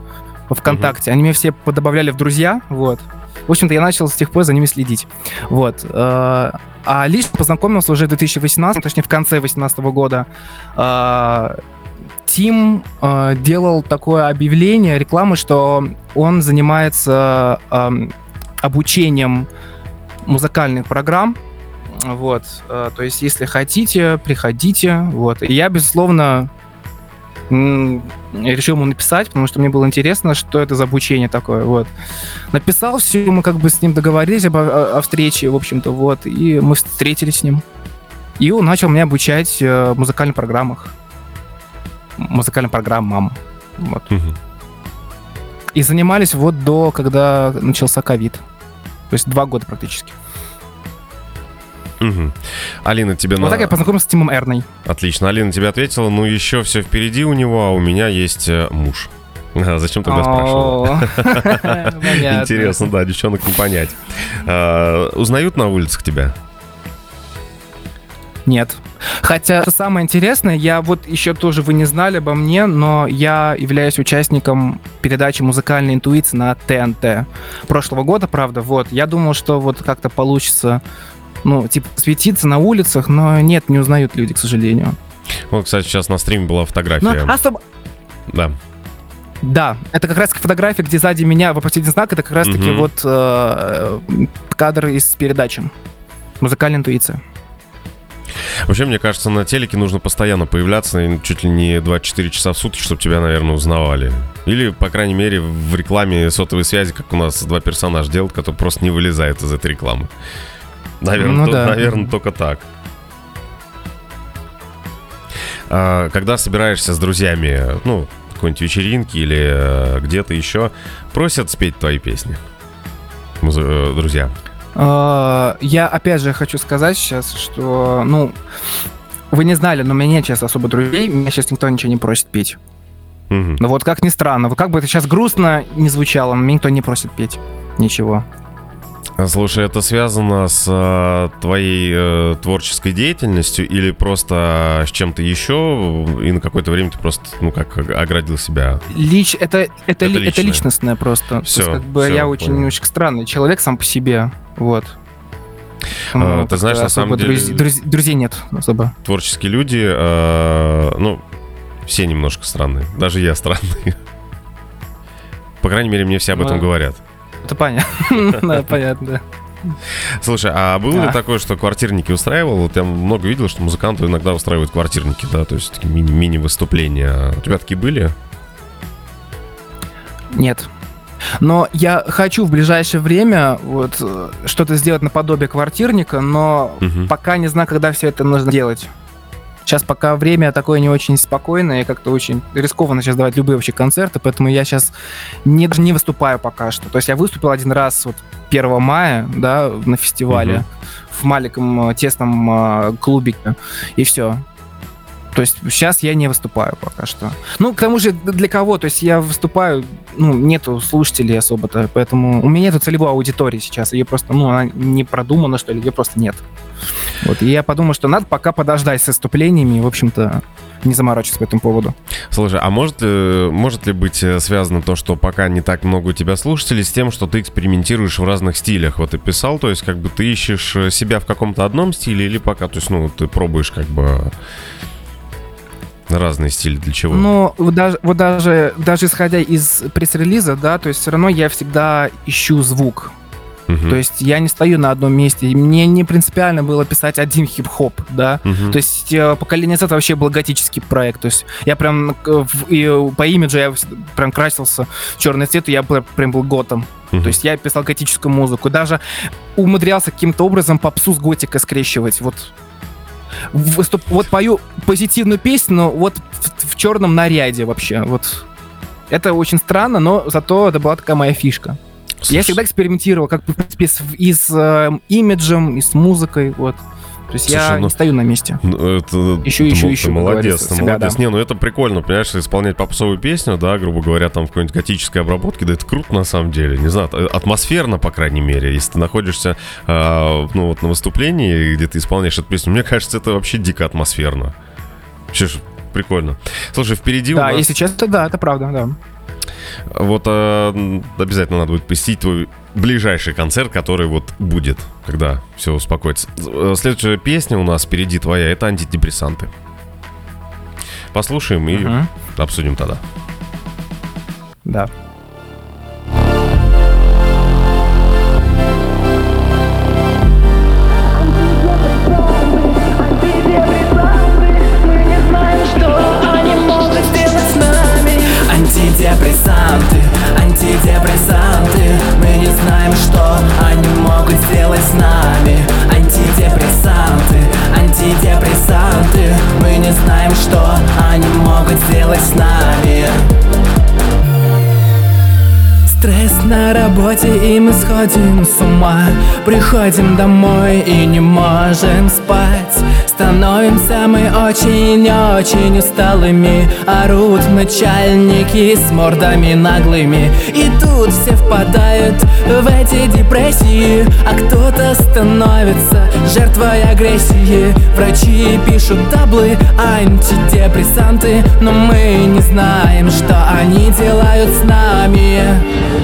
[SPEAKER 3] ВКонтакте, они меня все подобавляли в друзья, вот. В общем-то, я начал с тех пор за ними следить. Вот. э, А лично познакомился уже в 2018, точнее, в конце 2018 года. Э, Тим делал такое объявление, рекламы, что он занимается эм, обучением музыкальных программ. Вот. То есть, если хотите, приходите. Вот. И я, безусловно, решил ему написать, потому что мне было интересно, что это за обучение такое. Вот. Написал все, мы как бы с ним договорились об, о, о встрече, в общем-то, вот. И мы встретились с ним. И он начал меня обучать э, в музыкальных программах. Музыкальным программам. Вот.
[SPEAKER 2] Мгм.
[SPEAKER 3] И занимались вот до, когда начался ковид. То есть два года практически.
[SPEAKER 2] Мгм. Алина, тебе
[SPEAKER 3] Вот
[SPEAKER 2] на...
[SPEAKER 3] так я познакомился с Тимом Эрной.
[SPEAKER 2] Отлично, Алина тебе ответила, ну еще все впереди у него, а у меня есть э, муж. А зачем тогда
[SPEAKER 3] понятно.
[SPEAKER 2] Интересно, да, девчонок не понять. А, Узнают на улицах тебя?
[SPEAKER 3] Нет. Хотя самое интересное, я вот еще тоже вы не знали обо мне, но я являюсь участником передачи «Музыкальная интуиция» на ТНТ. Прошлого года, правда, вот. Я думал, что вот как-то получится, ну, типа, светиться на улицах, но нет, не узнают люди, к сожалению.
[SPEAKER 2] Вот, кстати, сейчас на стриме была
[SPEAKER 3] Ну,
[SPEAKER 2] фотография.
[SPEAKER 3] особ-
[SPEAKER 2] Да.
[SPEAKER 3] Да, это как раз фотография, где сзади меня вопросительный знак, это как раз таки
[SPEAKER 2] Мгм.
[SPEAKER 3] вот э, кадр из передачи. Музыкальная интуиция.
[SPEAKER 2] Вообще, мне кажется, на телеке нужно постоянно появляться, чуть ли не 24 часа в сутки, чтобы тебя, наверное, узнавали. Или, по крайней мере, в рекламе сотовой связи, как у нас два персонажа делают, которые просто не вылезают из этой рекламы. Наверное,
[SPEAKER 3] Ну да.
[SPEAKER 2] наверное только так. А, когда собираешься с друзьями, ну, какой-нибудь вечеринки или э, где-то еще, просят спеть твои песни? Музы- э, друзья.
[SPEAKER 3] Э, Я опять же хочу сказать сейчас, что, ну, вы не знали, но у меня нет сейчас особо друзей, меня сейчас никто ничего не просит петь.
[SPEAKER 2] Мгм.
[SPEAKER 3] Ну вот как ни странно, как бы это сейчас грустно не звучало, но меня никто не просит петь. Ничего.
[SPEAKER 2] Слушай, это связано с э, твоей э, творческой деятельностью или просто с чем-то еще, и на какое-то время ты просто, ну, как ог- оградил себя?
[SPEAKER 3] Лич, это, это,
[SPEAKER 2] Это
[SPEAKER 3] ли- это личностное просто. То есть, как бы
[SPEAKER 2] всё,
[SPEAKER 3] я очень
[SPEAKER 2] понял.
[SPEAKER 3] немножко странный человек сам по себе. Вот.
[SPEAKER 2] А, ты
[SPEAKER 3] как-то
[SPEAKER 2] знаешь, на самом деле-
[SPEAKER 3] друз- друз- друзей нет особо.
[SPEAKER 2] Творческие люди, э, ну, все немножко странные. Даже я странный. По крайней мере, мне все об этом
[SPEAKER 3] Ну,
[SPEAKER 2] говорят.
[SPEAKER 3] Это понятно. Понятно.
[SPEAKER 2] Слушай, а было ли
[SPEAKER 3] Да.
[SPEAKER 2] такое, что квартирники устраивал? Вот я много видел, что музыканты иногда устраивают квартирники, да, то есть такие мини- мини-выступления. У тебя такие были?
[SPEAKER 3] Нет. Но я хочу в ближайшее время вот э, что-то сделать наподобие квартирника, но пока не знаю, когда все это нужно делать. Сейчас пока время такое не очень спокойное, и как-то очень рискованно сейчас давать любые вообще концерты, поэтому я сейчас не, даже не выступаю пока что. То есть я выступил один раз вот 1 мая, да, на фестивале
[SPEAKER 2] Мгм.
[SPEAKER 3] в маленьком э, тесном э, клубике, и все. То есть сейчас я не выступаю пока что. Ну, к тому же, для кого? То есть я выступаю, ну, нету слушателей особо-то, поэтому у меня нету целевой аудитории сейчас. Ее просто, ну, она не продумана, что ли, ее просто нет. Вот, и я подумал, что надо пока подождать с выступлениями, в общем-то, не заморачиваться по этому поводу.
[SPEAKER 2] Слушай, а может, ли- может ли быть э, связано то, что пока не так много у тебя слушателей, с тем, что ты экспериментируешь в разных стилях? Вот ты писал, то есть как бы ты ищешь э, себя в каком-то одном стиле или пока, то есть, ну, ты пробуешь как бы разные стили для чего?
[SPEAKER 3] Ну, вот даже, вот даже, даже исходя из пресс-релиза, да, то есть все равно я всегда ищу звук.
[SPEAKER 2] Мгм.
[SPEAKER 3] То есть я не стою на одном месте. Мне не принципиально было писать один хип-хоп, да.
[SPEAKER 2] Мгм.
[SPEAKER 3] То есть э, поколение Z вообще был готический проект. То есть я прям э, в- и, э, по имиджу я прям красился в черный цвет, и я пр- прям был готом.
[SPEAKER 2] Мгм.
[SPEAKER 3] То есть я писал готическую музыку. Даже умудрялся каким-то образом попсу с готикой скрещивать. Вот выступ, вот пою позитивную песню, но вот в, в черном наряде вообще. Вот это очень странно, но зато это была такая моя фишка. Я
[SPEAKER 2] Слушай,
[SPEAKER 3] всегда экспериментировал, как в принципе, с, и с э, имиджем, и с музыкой, вот. То есть я
[SPEAKER 2] Слушай, ну-
[SPEAKER 3] не стою на месте.
[SPEAKER 2] Ну, Это,
[SPEAKER 3] Ищу,
[SPEAKER 2] ты
[SPEAKER 3] ищу, ищу,
[SPEAKER 2] ты молодец, ты
[SPEAKER 3] себя,
[SPEAKER 2] молодец.
[SPEAKER 3] да.
[SPEAKER 2] Не, ну это прикольно, понимаешь, исполнять попсовую песню, да, грубо говоря, там в какой-нибудь готической обработке, да это круто на самом деле. Не знаю, а- атмосферно, по крайней мере, если ты находишься, а, ну вот на выступлении, где ты исполняешь эту песню, мне кажется, это вообще дико атмосферно. Вообще ж прикольно. Слушай, впереди у
[SPEAKER 3] Да,
[SPEAKER 2] нас...
[SPEAKER 3] если честно, да, это правда, да.
[SPEAKER 2] Вот м, обязательно надо будет посетить твой ближайший концерт, который вот будет, когда все успокоится. Э, Следующая песня у нас впереди твоя, это антидепрессанты. Послушаем и
[SPEAKER 3] Мгм.
[SPEAKER 2] обсудим тогда.
[SPEAKER 3] Да.
[SPEAKER 7] Мы не знаем, что они могут сделать с нами
[SPEAKER 4] Антидепрессанты, антидепрессанты Мы не знаем, что они могут сделать с нами. Антидепрессанты, антидепрессанты. Мы не знаем, что они могут сделать с нами Стресс на работе и мы сходим с ума. Приходим домой и не можем спать. Становимся мы очень-очень усталыми. Орут начальники с мордами наглыми. И тут все впадают в эти депрессии. А кто-то становится жертвой агрессии. Врачи пишут таблы, антидепрессанты. Но мы не знаем, что они делают с нами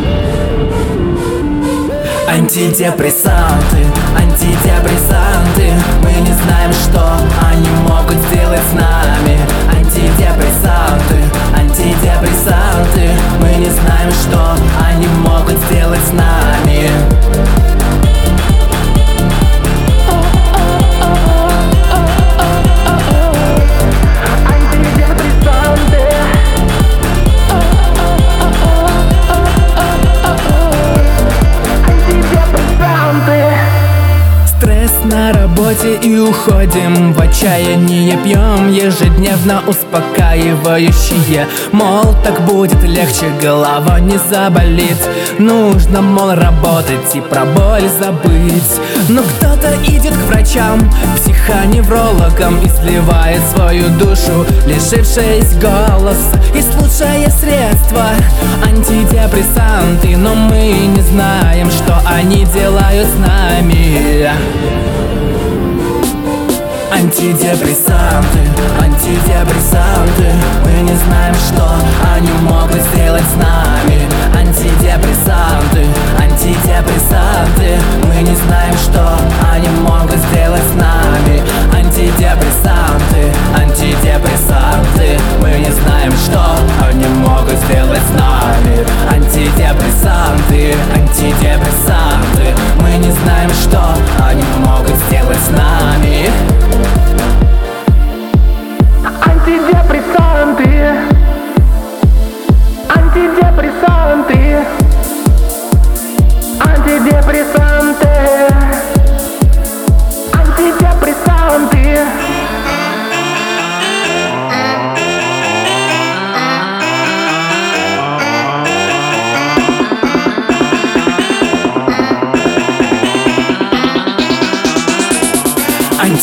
[SPEAKER 4] Антидепрессанты, антидепрессанты. Мы не знаем, что они могут сделать с нами. Антидепрессанты, антидепрессанты. Мы не знаем, что они могут сделать с нами. Уходим В отчаяние пьем ежедневно успокаивающие Мол, так будет легче, голова не заболит. Нужно, мол, работать и про боль забыть. Но кто-то идет к врачам, психоневрологам И сливает свою душу, лишившись голоса. И лучшее средство антидепрессанты Но мы не знаем, что они делают с нами Антидепрессанты, антидепрессанты. Мы не знаем, что они могут сделать с нами. Антидепрессанты, антидепрессанты. Мы не знаем, что они могут сделать с нами. Антидепрессанты, антидепрессанты Мы не знаем, что они могут сделать с нами. Антидепрессанты, антидепрессанты. Мы не знаем, что они могут сделать с нами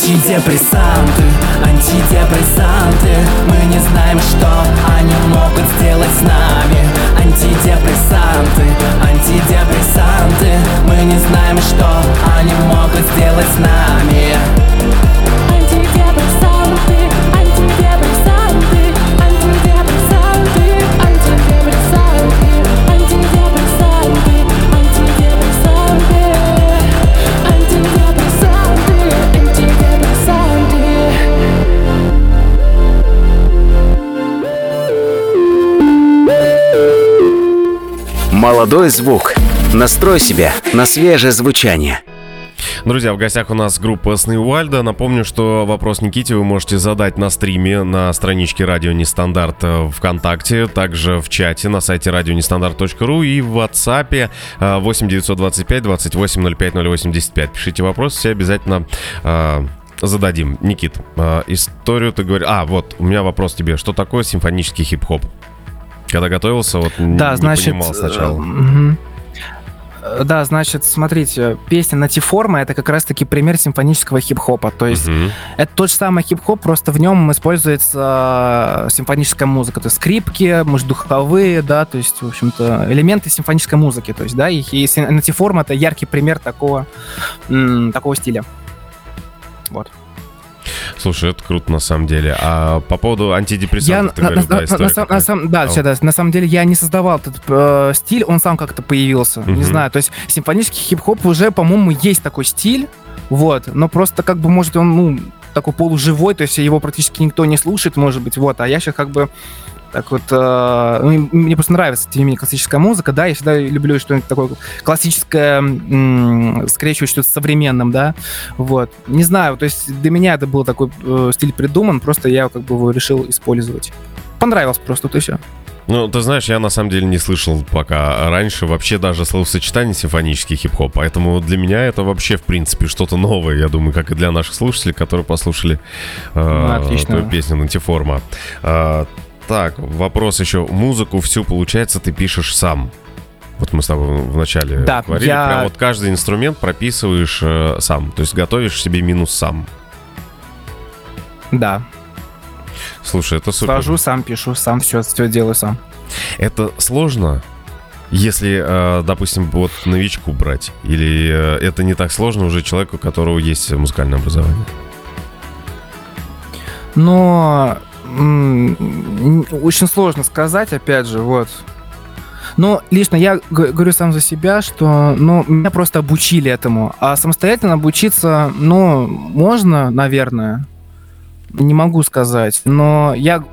[SPEAKER 7] Антидепрессанты, антидепрессанты.
[SPEAKER 4] Мы не знаем, что они могут сделать с нами. Антидепрессанты, антидепрессанты. Мы не знаем, что они могут сделать с нами
[SPEAKER 1] Молодой звук. Настрой себя на свежее звучание.
[SPEAKER 2] Друзья, в гостях у нас группа Сны Уальда. Напомню, что вопрос Никите вы можете задать на стриме на страничке Радио Нестандарт ВКонтакте, также в чате на сайте радионестандарт.ру и в WhatsApp э, 8 925 28 05 085. Пишите вопрос, все обязательно э, зададим. Никит, э, историю ты говоришь... А, вот, у меня вопрос тебе. Что такое симфонический хип-хоп? Когда готовился, вот
[SPEAKER 3] Да,
[SPEAKER 2] не
[SPEAKER 3] значит...
[SPEAKER 2] понимал сначала.
[SPEAKER 3] Э, Да, значит, смотрите, песня Натиформа это как раз-таки пример симфонического хип-хопа. То есть
[SPEAKER 2] Мгм.
[SPEAKER 3] это тот же самый хип-хоп, просто в нем используется э, симфоническая музыка. То есть скрипки, может, духовые, да, то есть, в общем-то, элементы симфонической музыки. То есть, да, и, и Натиформа это яркий пример такого, такого стиля. Вот.
[SPEAKER 2] Слушай, это круто на самом деле. А по поводу
[SPEAKER 3] Я
[SPEAKER 2] антидепрессантов, ты
[SPEAKER 3] на,
[SPEAKER 2] да,
[SPEAKER 3] на-
[SPEAKER 2] история
[SPEAKER 3] на сам- на
[SPEAKER 2] какая-то.
[SPEAKER 3] сам- да,
[SPEAKER 2] А,
[SPEAKER 3] да, на самом деле я не создавал этот э, стиль, он сам как-то появился.
[SPEAKER 2] Мгм.
[SPEAKER 3] Не знаю, то есть симфонический хип-хоп уже, по-моему, есть такой стиль, вот, но просто как бы, может, он, ну, такой полуживой, то есть его практически никто не слушает, может быть, вот, а я сейчас как бы так вот, э, мне просто нравится, тем не менее, классическая музыка, да, я всегда люблю что-нибудь такое классическое, м, скрещивать что-то с современным, да, вот. Не знаю, то есть для меня это был такой э, стиль придуман, просто я как бы его решил использовать. Понравилось просто, то все.
[SPEAKER 2] Ну, ты знаешь, я на самом деле не слышал пока раньше вообще даже словосочетание симфонический хип-хоп, поэтому для меня это вообще, в принципе, что-то новое, я думаю, как и для наших слушателей, которые послушали э,
[SPEAKER 3] Ну, отлично.
[SPEAKER 2] твою песню «Нантиформа». Э, так, вопрос еще. Музыку всю, получается, ты пишешь сам? Вот мы с тобой вначале
[SPEAKER 3] Да,
[SPEAKER 2] говорили,
[SPEAKER 3] я-
[SPEAKER 2] прям вот каждый инструмент прописываешь э, сам, то есть готовишь себе минус сам.
[SPEAKER 3] Да.
[SPEAKER 2] Слушай, это супер.
[SPEAKER 3] Свожу, сам пишу, сам все, все делаю сам.
[SPEAKER 2] Это сложно, если, э, допустим, вот новичку брать? Или э, это не так сложно уже человеку, у которого есть музыкальное образование?
[SPEAKER 3] Но очень сложно сказать, опять же, вот. Но лично я говорю сам за себя, что ну, меня просто обучили этому. А самостоятельно обучиться, ну, можно, наверное. Не могу сказать. Но я...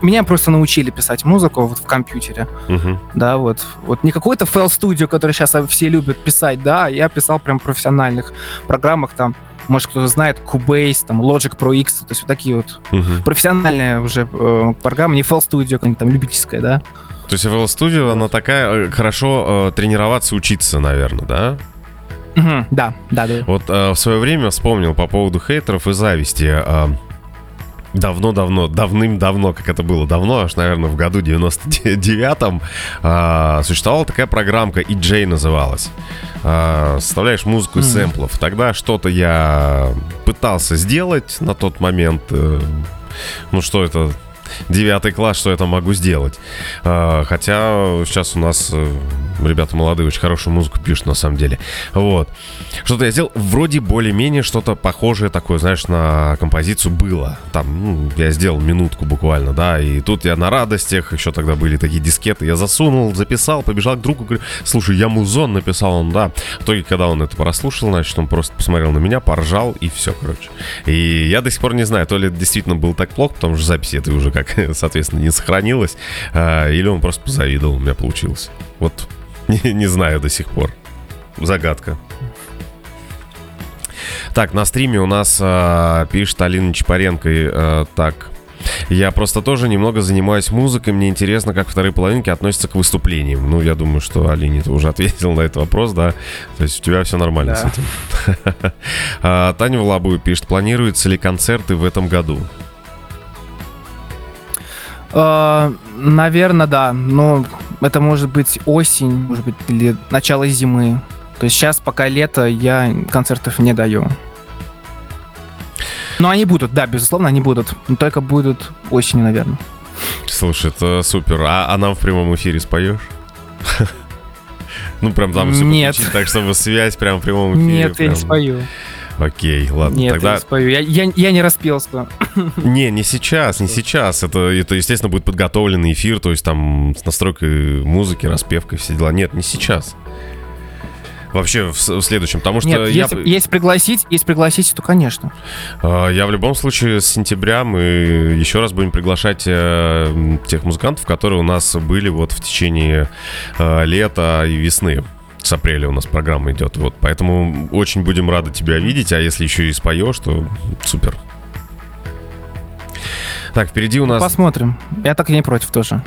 [SPEAKER 3] Меня просто научили писать музыку вот в компьютере.
[SPEAKER 2] Мгм.
[SPEAKER 3] Да, вот. Вот не какой-то FL Studio, который сейчас все любят писать, да, я писал прям в профессиональных программах, там, может, кто-то знает, Cubase, там, Logic Pro X, то есть вот такие вот
[SPEAKER 2] Мгм.
[SPEAKER 3] профессиональная уже э, программа, не FL Studio, какая-нибудь там любительская, да.
[SPEAKER 2] То есть FL Studio, она такая, э, хорошо э, тренироваться, учиться, наверное, да?
[SPEAKER 3] Мгм, Да, да, да.
[SPEAKER 2] Вот э, в свое время вспомнил по поводу хейтеров и зависти. э, Давно-давно, давным-давно, как это было давно, аж, наверное, в году 99-м, а, существовала такая программка EJ называлась. А, составляешь музыку из сэмплов. Тогда что-то я пытался сделать на тот момент. э, ну, что это, девятый класс, что я там могу сделать. А, хотя сейчас у нас э, ребята молодые очень хорошую музыку пишут на самом деле. Вот. Что-то я сделал, вроде более-менее что-то похожее такое, знаешь, на композицию было. Там, ну, я сделал минутку буквально, да, и тут я на радостях, еще тогда были такие дискеты, я засунул, записал, побежал к другу, говорю, слушай, я музон написал, он, да. В итоге, когда он это прослушал, значит, он просто посмотрел на меня, поржал, и все, короче. И я до сих пор не знаю, то ли это действительно был так плохо, потому что записи это уже как, соответственно, не сохранилось, а, или он просто позавидовал, у меня получилось. Вот, не, не знаю до сих пор. Загадка. Так, на стриме у нас а, пишет Алина Чапаренко. а, так. Я просто тоже немного занимаюсь музыкой. Мне интересно, как вторые половинки относятся к выступлениям. Ну, я думаю, что Алине ты уже ответил на этот вопрос, да. То есть у тебя все нормально с
[SPEAKER 3] Да.
[SPEAKER 2] этим. А, Таня Влабую пишет, планируются ли концерты в этом году?
[SPEAKER 3] Наверное, да. Но это может быть осень, может быть, или начало зимы. То есть сейчас, пока лето, я концертов не даю. Но они будут, да, безусловно, они будут. Но только будут осенью, наверное.
[SPEAKER 2] Слушай, это супер. А, а нам в прямом эфире споешь? Ну, прям там все
[SPEAKER 3] Нет.
[SPEAKER 2] так, чтобы связь прям в прямом эфире.
[SPEAKER 3] Нет, я не спою.
[SPEAKER 2] Окей, ладно.
[SPEAKER 3] Нет, я
[SPEAKER 2] Тогда
[SPEAKER 3] не спою. Я, я, я не распелся.
[SPEAKER 2] Не, не сейчас, не сейчас. Это, это, естественно, будет подготовленный эфир, то есть там с настройкой музыки, распевкой, все дела. Нет, не сейчас. Вообще в, в следующем, потому что
[SPEAKER 3] Нет,
[SPEAKER 2] я,
[SPEAKER 3] если, если пригласить, если пригласить, то, конечно.
[SPEAKER 2] э, я в любом случае с сентября мы еще раз будем приглашать э, тех музыкантов, которые у нас были вот в течение э, лета и весны. С апреля у нас программа идет, вот, поэтому очень будем рады тебя видеть, а если еще и споешь, то супер. Так, впереди у нас...
[SPEAKER 3] Посмотрим. Я так и не против тоже.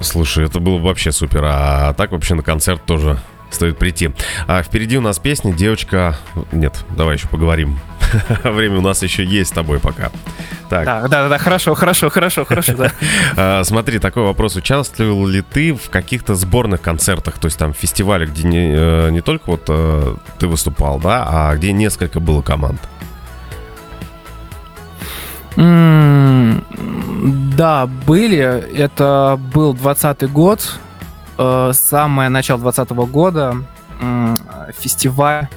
[SPEAKER 2] Слушай, это было бы вообще супер. А так вообще на концерт тоже стоит прийти. А впереди у нас песня «Девочка...» Нет, давай еще поговорим. Время у нас еще есть с тобой пока. Так,
[SPEAKER 3] Да, да, да, хорошо, хорошо, хорошо, хорошо, да.
[SPEAKER 2] а, смотри, такой вопрос. Участвовал ли ты в каких-то сборных концертах, то есть там фестивалях, где не, э, не только вот э, ты выступал, да, а где несколько было команд?
[SPEAKER 3] Да, были. Это был 20 год. э, Самое начало 20 года. Фестиваль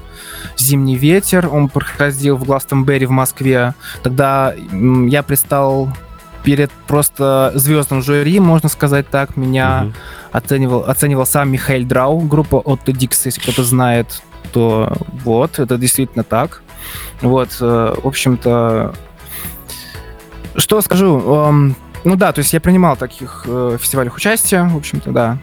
[SPEAKER 3] «Зимний ветер». Он проходил в Гластонберри в Москве. Тогда я предстал перед просто звездным жюри, можно сказать так. Меня
[SPEAKER 2] Мгм.
[SPEAKER 3] оценивал, оценивал сам Михаил Драу, группа Otto Dix, если кто-то знает, то вот, это действительно так. Вот, э, в общем-то, что скажу, эм, ну да, то есть я принимал в таких э, фестивалях участие, в общем-то, да.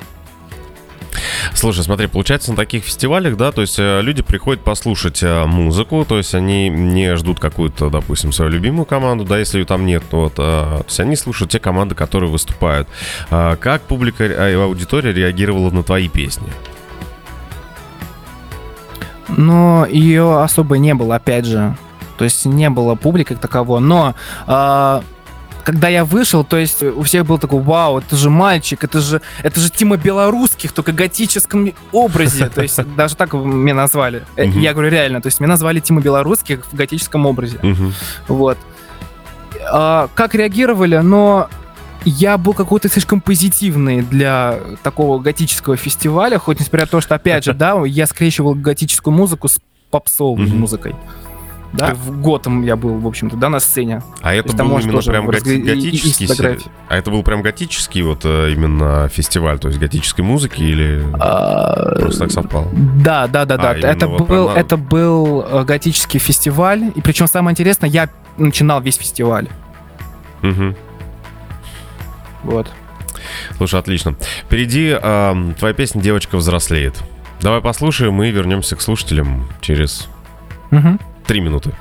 [SPEAKER 2] Слушай, смотри, получается на таких фестивалях, да, то есть э, люди приходят послушать э, музыку, то есть они не ждут какую-то, допустим, свою любимую команду, да, если ее там нет, вот, э, то есть они слушают те команды, которые выступают. А как публика э, и аудитория реагировала на твои песни?
[SPEAKER 3] Но ее особо не было, опять же. То есть не было публики как такового. Но а, когда я вышел, то есть у всех был такой, вау, это же мальчик, это же, это же Тима Белорусских, только готическом образе. То есть даже так меня назвали. Э. Я говорю реально, то есть меня назвали Тима Белорусских в готическом образе. Вот. А, как реагировали, но я был какой-то слишком позитивный для такого готического фестиваля, хоть несмотря на то, что, опять же, да, я скрещивал готическую музыку с попсовой музыкой. Да, в Готом я был, в общем-то, да, на сцене.
[SPEAKER 2] А это был именно прям готи-
[SPEAKER 3] и- и- и
[SPEAKER 2] готический,
[SPEAKER 3] фотографии.
[SPEAKER 2] а это был прям готический вот э, именно фестиваль, то есть готической музыки или просто так совпало?
[SPEAKER 3] Да, да, да, да.
[SPEAKER 2] А, именно
[SPEAKER 3] это,
[SPEAKER 2] вот
[SPEAKER 3] был,
[SPEAKER 2] прям
[SPEAKER 3] это был э, готический фестиваль. И причем самое интересное, я начинал весь фестиваль.
[SPEAKER 2] Мгм.
[SPEAKER 3] Вот.
[SPEAKER 2] Слушай, отлично. Впереди твоя песня «Девочка взрослеет». Давай послушаем и вернемся к слушателям через
[SPEAKER 3] Мгм.
[SPEAKER 2] Три минуты.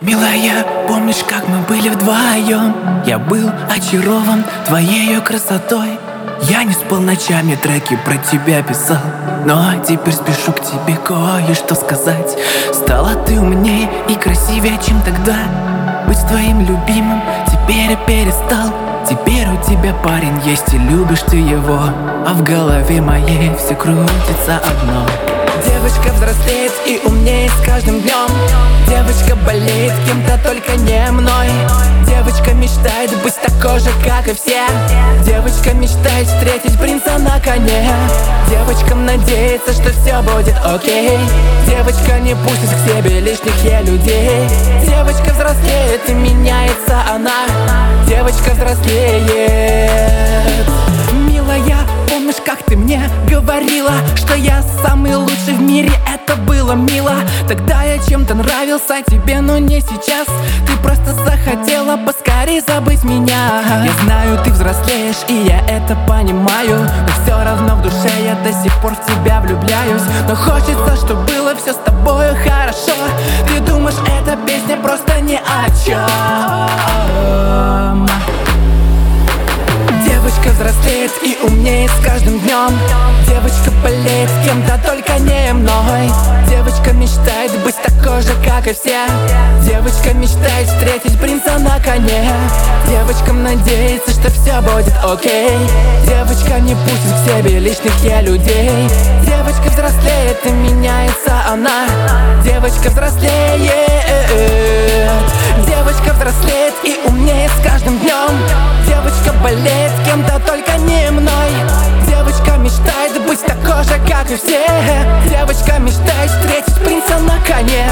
[SPEAKER 4] Милая, помнишь, как мы были вдвоем? Я был очарован твоей красотой.
[SPEAKER 3] Я не спал ночами, треки про тебя писал. Но теперь спешу к тебе кое-что сказать. Стала ты умнее и красивее, чем тогда. Быть твоим любимым теперь я перестал. Теперь у тебя парень есть и любишь ты его. А в голове моей все крутится одно Девочка взрослеет и умнеет с каждым днем Девочка болеет кем-то, только не мной. Девочка мечтает быть такой же, как и все. Девочка мечтает встретить принца на коне. Девочка надеется, что все будет окей. Девочка не пустит к себе лишних я людей. Девочка взрослеет и меняется она. Девочка взрослеет. Милая, помнишь, как ты мне говорила Что я самый лучший в мире, это было мило. Тогда я чем-то нравился тебе, но не сейчас. Ты просто захотела поскорее забыть меня. Я знаю, ты взрослеешь, и я это понимаю. Но все равно в душе я до сих пор в тебя влюбляюсь. Но хочется, чтобы было все с тобою хорошо. Ты думаешь, эта песня просто ни о чем Девочка взрослеет и умнеет с каждым днем. Девочка болеет кем-то, только не мной и все. Девочка мечтает встретить принца на коне. Девочка надеется, что все будет окей. Девочка не пустит к себе лишних я людей. Девочка взрослеет и меняется она. Девочка взрослеет. Девочка взрослеет и умнеет с каждым днем Девочка болеет кем-то, только не мной. Девочка мечтает быть такой же, как и все. Девочка мечтает встретить принца на коне.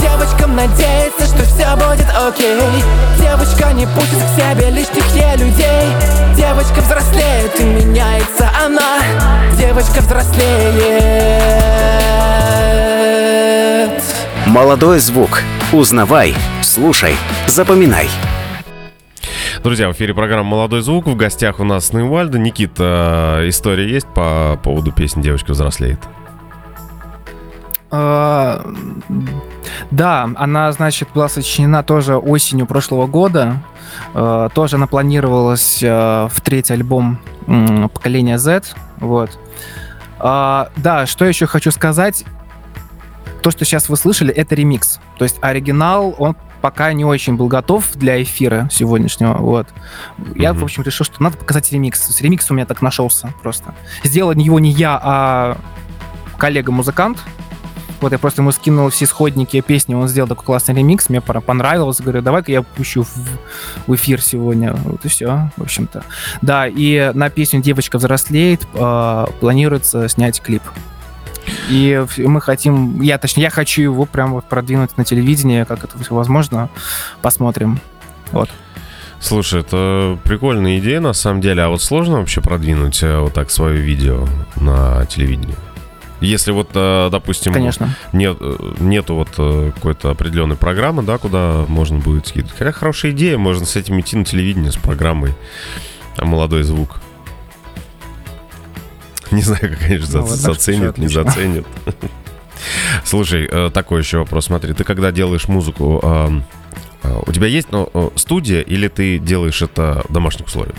[SPEAKER 3] Девочка надеется, что все будет окей. Девочка не пустит к себе лишних ей людей. Девочка взрослеет и меняется она. Девочка взрослеет.
[SPEAKER 1] Молодой звук. Узнавай, слушай, запоминай.
[SPEAKER 2] Друзья, в эфире программа «Молодой звук». В гостях у нас Нейвальда. Никита, история есть по поводу песни «Девочка взрослеет»?
[SPEAKER 8] А, Да, она, значит, была сочинена тоже осенью прошлого года. А, Тоже она планировалась а, в третий альбом поколения Z. Вот. А, Да, что еще хочу сказать. То, что сейчас вы слышали, это ремикс. То есть оригинал, он пока не очень был готов для эфира сегодняшнего. Вот. Я,
[SPEAKER 2] Мгм.
[SPEAKER 8] в общем, решил, что надо показать ремикс. Есть ремикс у меня так нашелся просто. Сделал его не я, а коллега-музыкант. Вот я просто ему скинул все исходники песни, он сделал такой классный ремикс, мне понравилось, говорю, давай-ка я пущу в, в эфир сегодня. Вот и все, в общем-то. Да, и на песню «Девочка взрослеет» э, планируется снять клип. И мы хотим, я точнее, я хочу его прям вот продвинуть на телевидении, как это все возможно. Посмотрим. Вот.
[SPEAKER 2] Слушай, это прикольная идея на самом деле. А вот сложно вообще продвинуть э, вот так свое видео на телевидении? Если вот, э, допустим,
[SPEAKER 8] Конечно.
[SPEAKER 2] нет, э, нету вот какой-то определенной программы, да, куда можно будет скидывать. Хотя хорошая идея, можно с этим идти на телевидение, с программой «Молодой звук». Не знаю, как, конечно,
[SPEAKER 8] Ну,
[SPEAKER 2] зац-
[SPEAKER 8] вот
[SPEAKER 2] заценят, не заценят. Слушай, э, такой еще вопрос. Смотри, ты когда делаешь музыку, э, у тебя есть ну, э, студия или ты делаешь это в домашних условиях?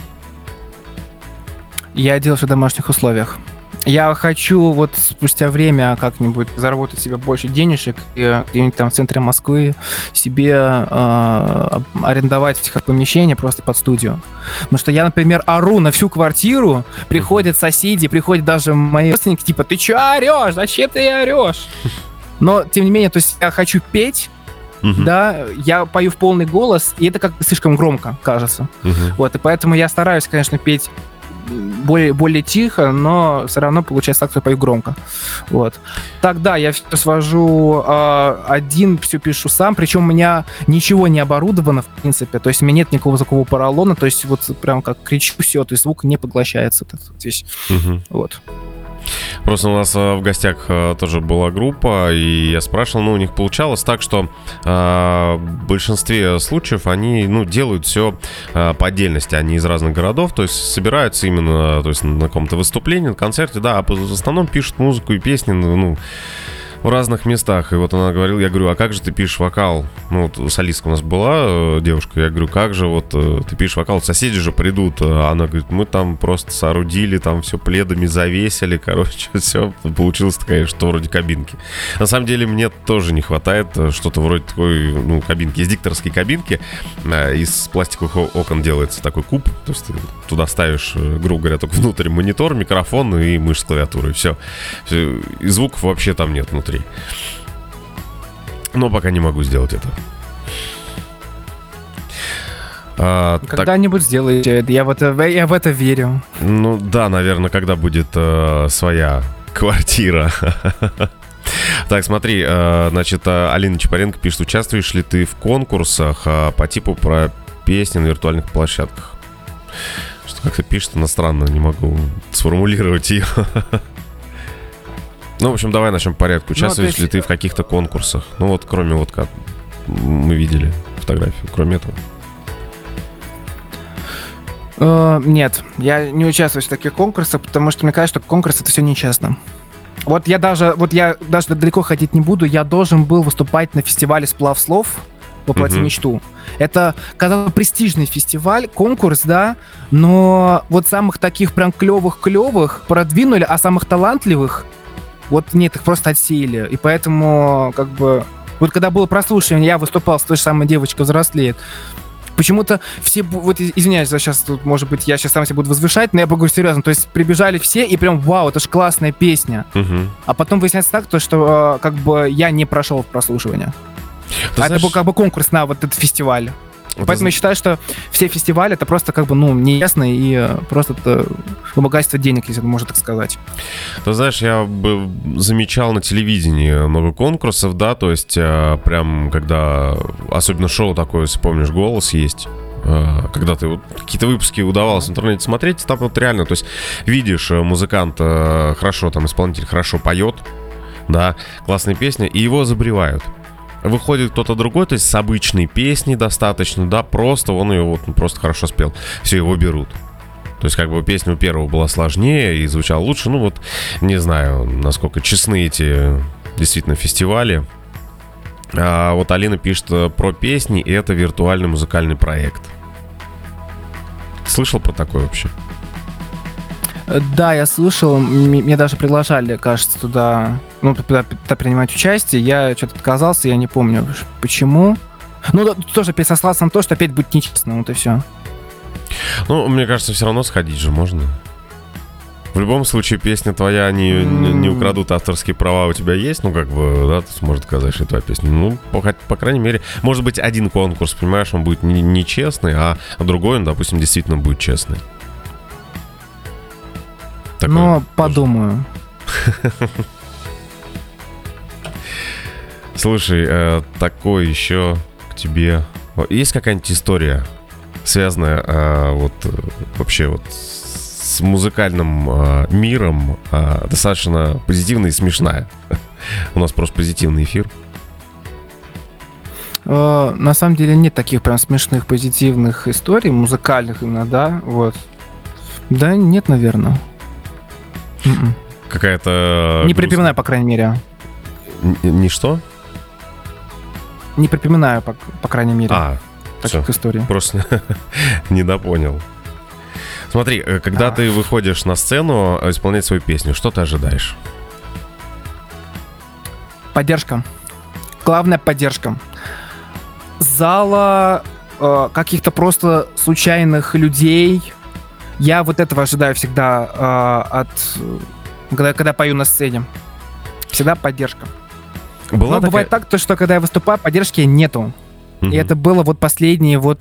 [SPEAKER 8] Я делаю все в домашних условиях. Я хочу вот спустя время как-нибудь заработать себе больше денежек и где-нибудь там в центре Москвы себе э, арендовать как помещение просто под студию. Потому что я, например, ору на всю квартиру, приходят соседи, приходят даже мои родственники, типа, ты чё орешь? Зачем ты орешь? Но, тем не менее, то есть я хочу петь,
[SPEAKER 2] Мгм,
[SPEAKER 8] да, я пою в полный голос, и это как слишком громко, кажется.
[SPEAKER 2] мгм.
[SPEAKER 8] Вот, и поэтому я стараюсь, конечно, петь более, более тихо, но все равно получается так, что я пою громко. Вот. Тогда я все свожу э, один, все пишу сам, причем у меня ничего не оборудовано, в принципе, то есть у меня нет никакого звукового поролона, то есть вот прям как кричу, все, то есть звук не поглощается. вот весь.
[SPEAKER 2] Мгм.
[SPEAKER 8] Вот.
[SPEAKER 2] Просто у нас э, в гостях э, тоже была группа, и я спрашивал, ну, у них получалось так, что э, в большинстве случаев они, ну, делают все по отдельности, они из разных городов, то есть собираются именно, то есть на каком-то выступлении, на концерте, да, а в основном пишут музыку и песни, ну, ну, в разных местах. И вот она говорила, я говорю, а как же ты пишешь вокал? Ну, вот солистка у нас была э, девушка, я говорю, как же вот э, ты пишешь вокал? Соседи же придут. А Она говорит, мы там просто соорудили, там все пледами завесили, короче, все. Получилось такая, что вроде кабинки. На самом деле мне тоже не хватает э, что-то вроде такой, ну, кабинки. Из дикторской кабинки из пластиковых окон делается такой куб. То есть ты туда ставишь, грубо говоря, только внутрь монитор, микрофон и мышь с клавиатурой. Все. И звуков вообще там нет внутри. Но пока не могу сделать это. А, так,
[SPEAKER 3] Когда-нибудь сделаете это. Я в это, я в это верю.
[SPEAKER 2] ну да, наверное, когда будет э, своя квартира. Так, смотри, э, значит, э, Алина Чапаренко пишет, участвуешь ли ты в конкурсах э, по типу про песни на виртуальных площадках? Что как-то пишет иностранно, не могу сформулировать ее. Ну, в общем, давай начнем по порядку. Участвуешь
[SPEAKER 3] то
[SPEAKER 2] ли ты в каких-то конкурсах? Ну, вот кроме вот как мы видели фотографию, кроме этого.
[SPEAKER 3] Э, нет, я не участвую в таких конкурсах, потому что мне кажется, что конкурс это все нечестно. Вот я даже, вот я даже далеко ходить не буду, я должен был выступать на фестивале сплав слов воплоти
[SPEAKER 2] Мгм.
[SPEAKER 3] мечту. Это, казалось, престижный фестиваль, конкурс, да, но вот самых таких прям клевых-клевых продвинули, а самых талантливых, вот нет, их просто отсеяли. И поэтому, как бы, вот когда было прослушивание, я выступал с той же самой девочкой взрослеет, Почему-то все, вот из- извиняюсь, за сейчас тут, может быть, я сейчас сам себя буду возвышать, но я говорю серьезно, то есть прибежали все и прям, вау, это же классная песня.
[SPEAKER 2] Мгм.
[SPEAKER 3] А потом выясняется так, то, что э, как бы я не прошел в прослушивание.
[SPEAKER 2] Ты
[SPEAKER 3] а
[SPEAKER 2] знаешь,
[SPEAKER 3] это был как бы конкурс на вот этот фестиваль.
[SPEAKER 2] Вот
[SPEAKER 3] Поэтому я считаю, что все фестивали это просто как бы, ну, неясно и э, просто это вымогательство денег, если можно так сказать.
[SPEAKER 2] Ты знаешь, я бы замечал на телевидении много конкурсов, да, то есть э, прям когда, особенно шоу такое, если помнишь, «Голос» есть, э, когда ты вот какие-то выпуски удавалось в интернете смотреть, там вот реально, то есть видишь, музыкант хорошо, там исполнитель хорошо поет, да, классная песня, и его забревают. Выходит кто-то другой, то есть с обычной песней достаточно, да, просто он ее вот просто хорошо спел. Все, его берут. То есть, как бы песня у первого была сложнее и звучала лучше. Ну, вот, не знаю, насколько честны эти действительно фестивали. А вот Алина пишет э, про песни, и это виртуальный музыкальный проект. Слышал про такое вообще?
[SPEAKER 3] Да, я слышал, м- мне даже приглашали, кажется, туда, ну, туда, туда принимать участие. Я что-то отказался, я не помню почему. Ну, да, тоже опять сослался на то, что опять будет нечестно, вот и все.
[SPEAKER 2] Ну, мне кажется, все равно сходить же можно. В любом случае, песня твоя, они не, не украдут авторские права у тебя есть, ну, как бы, да, ты сможешь сказать, что это твоя песня. Ну, по, по крайней мере, может быть, один конкурс, понимаешь, он будет не- нечестный, а другой, он, допустим, действительно будет честный. Такое
[SPEAKER 3] Но подумаю.
[SPEAKER 2] Слушай, э, такой еще к тебе. Есть какая-нибудь история, связанная э, вот э, вообще вот с музыкальным э, миром, э, достаточно позитивная и смешная? У нас просто позитивный эфир.
[SPEAKER 3] На самом деле нет таких прям смешных, позитивных историй, музыкальных именно, да, вот. Да, нет, наверное. М-м.
[SPEAKER 2] Какая-то...
[SPEAKER 3] Не
[SPEAKER 2] грустная-
[SPEAKER 3] припоминаю, по крайней мере.
[SPEAKER 2] Н- Не что?
[SPEAKER 3] Не припоминаю, по, по крайней мере,
[SPEAKER 2] А,
[SPEAKER 3] таких
[SPEAKER 2] всё.
[SPEAKER 3] историй.
[SPEAKER 2] Просто недопонял. Смотри, э, когда
[SPEAKER 3] А.
[SPEAKER 2] ты выходишь на сцену э, исполнять свою песню, что ты ожидаешь?
[SPEAKER 3] Поддержка. Главная поддержка. Зала, э, каких-то просто случайных людей. Я вот этого ожидаю всегда э, от... Когда, когда пою на сцене. Всегда поддержка.
[SPEAKER 2] Была
[SPEAKER 3] Но бывает так, то, что когда я выступаю, поддержки нету.
[SPEAKER 2] Мгм.
[SPEAKER 3] И это было вот последние вот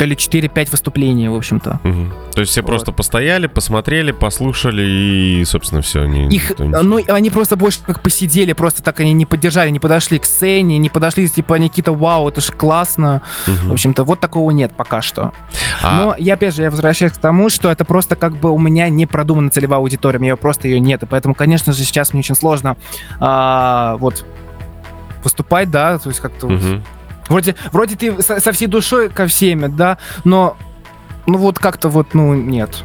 [SPEAKER 3] то ли 4-5 выступлений, в общем-то.
[SPEAKER 2] Мгм. То есть все
[SPEAKER 3] Вот.
[SPEAKER 2] просто постояли, посмотрели, послушали и, собственно, все. Не,
[SPEAKER 3] Их,
[SPEAKER 2] не-
[SPEAKER 3] ну, они просто больше как посидели, просто так они не поддержали, не подошли к сцене, не подошли, типа, Никита, вау, это же классно.
[SPEAKER 2] Мгм.
[SPEAKER 3] В общем-то, вот такого нет пока что.
[SPEAKER 2] А,
[SPEAKER 3] Но я, опять же, я возвращаюсь к тому, что это просто как бы у меня не продумана целевая аудитория, у меня просто ее нет. И поэтому, конечно же, сейчас мне очень сложно а, вот выступать, да, то есть как-то
[SPEAKER 2] мгм.
[SPEAKER 3] Вроде, вроде ты со, со всей душой ко всем, да, но ну вот как-то вот, ну, нет.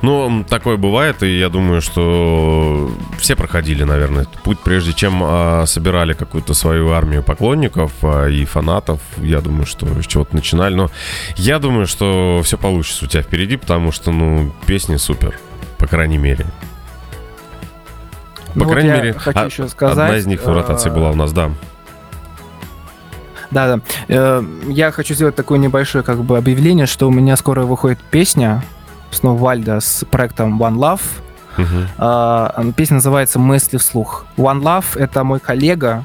[SPEAKER 2] Ну, такое бывает, и я думаю, что все проходили, наверное, этот путь, прежде чем а, собирали какую-то свою армию поклонников а, и фанатов. Я думаю, что с чего-то начинали. Но я думаю, что все получится у тебя впереди, потому что, ну, песни супер, по крайней мере. По
[SPEAKER 3] Ну вот
[SPEAKER 2] крайней
[SPEAKER 3] я
[SPEAKER 2] мере,
[SPEAKER 3] хочу
[SPEAKER 2] а-
[SPEAKER 3] еще сказать,
[SPEAKER 2] одна из них в ротации
[SPEAKER 3] э,
[SPEAKER 2] была у нас, да.
[SPEAKER 3] Да, да. Э, Я хочу сделать такое небольшое как бы объявление, что у меня скоро выходит песня снова Вальда с проектом One Love. А, Песня называется «Мысли вслух». One Love — это мой коллега,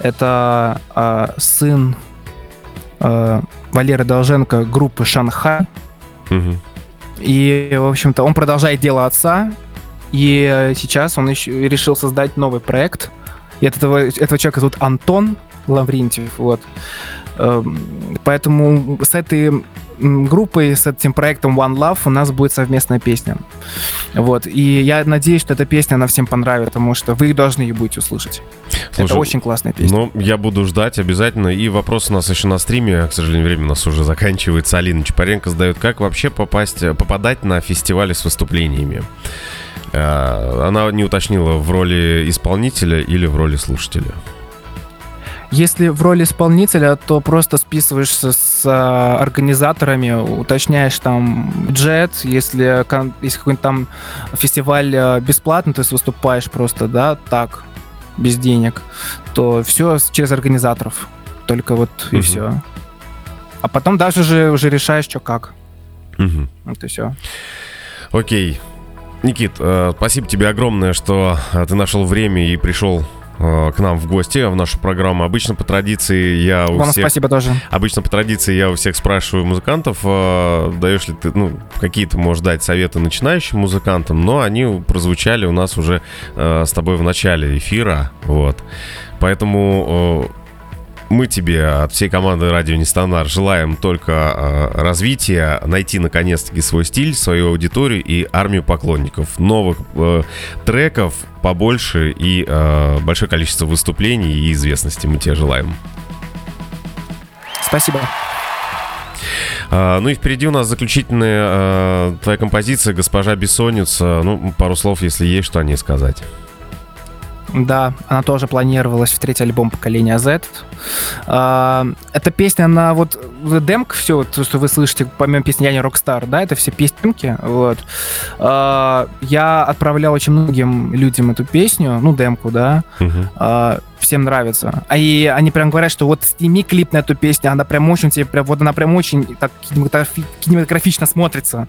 [SPEAKER 3] это а, сын а, Валеры Долженко группы «Шанхай».
[SPEAKER 2] Мгм.
[SPEAKER 3] И, в общем-то, он продолжает дело отца, и э, сейчас он еще решил создать новый проект. И от этого, этого человека зовут Антон Лаврентьев, вот. Эм, Поэтому с этой группой, с этим проектом One Love у нас будет совместная песня. Вот. И я надеюсь, что эта песня, она всем понравится, потому что вы должны ее будете услышать.
[SPEAKER 2] Слушай,
[SPEAKER 3] Это очень классная песня.
[SPEAKER 2] Ну, я буду ждать обязательно. И вопрос у нас еще на стриме. К сожалению, время у нас уже заканчивается. Алина Чапаренко задает, как вообще попасть, попадать на фестивали с выступлениями? Э, Она не уточнила, в роли исполнителя или в роли слушателя.
[SPEAKER 3] Если в роли исполнителя, то просто списываешься с а, организаторами, уточняешь там бюджет, если, если какой-нибудь там фестиваль а, бесплатно, ты выступаешь просто, да, так, без денег, то все через организаторов. Только вот и
[SPEAKER 2] Мгм.
[SPEAKER 3] все. А потом даже же уже решаешь, что как.
[SPEAKER 2] Мгм.
[SPEAKER 3] Вот и все.
[SPEAKER 2] Окей. Никит, э, спасибо тебе огромное, что э, ты нашел время и пришел к нам в гости в нашу программу. Обычно по традиции я у
[SPEAKER 3] Вам
[SPEAKER 2] всех...
[SPEAKER 3] спасибо тоже.
[SPEAKER 2] Обычно по традиции я у всех спрашиваю музыкантов, э, даешь ли ты, ну, какие-то, можешь дать советы начинающим музыкантам, но они прозвучали у нас уже э, с тобой в начале эфира, вот. Поэтому э, мы тебе от всей команды Радио Нестандарт желаем только э, развития, найти наконец-таки свой стиль, свою аудиторию и армию поклонников, новых э, треков побольше и э, большое количество выступлений и известности мы тебе желаем.
[SPEAKER 3] Спасибо.
[SPEAKER 2] А, ну и впереди у нас заключительная а, твоя композиция «Госпожа Бессонница». Ну, пару слов, если есть что о ней сказать.
[SPEAKER 3] Да, она тоже планировалась в третий альбом поколения Z. А, Эта песня, она вот демка, все, вот, то, что вы слышите, помимо песни «Я не Rockstar», да, это все песенки, вот. А, Я отправлял очень многим людям эту песню, ну, демку, да, а, всем нравится. А и они прям говорят, что вот сними клип на эту песню, она прям очень тебе, прям, вот она прям очень так кинематографи- кинематографично смотрится.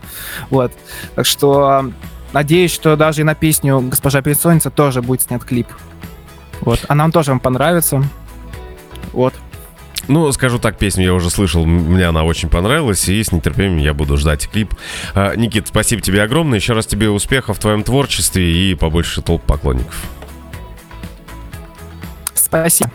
[SPEAKER 3] Вот. Так что надеюсь, что даже и на песню «Госпожа Бессонница» тоже будет снят клип. Вот. А нам тоже вам понравится. Вот.
[SPEAKER 2] Ну, скажу так, песню я уже слышал, мне она очень понравилась, и с нетерпением я буду ждать клип. А, Никит, спасибо тебе огромное, еще раз тебе успехов в твоем творчестве и побольше толп поклонников.
[SPEAKER 3] Спасибо.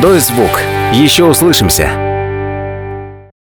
[SPEAKER 1] Молодой звук. Еще услышимся.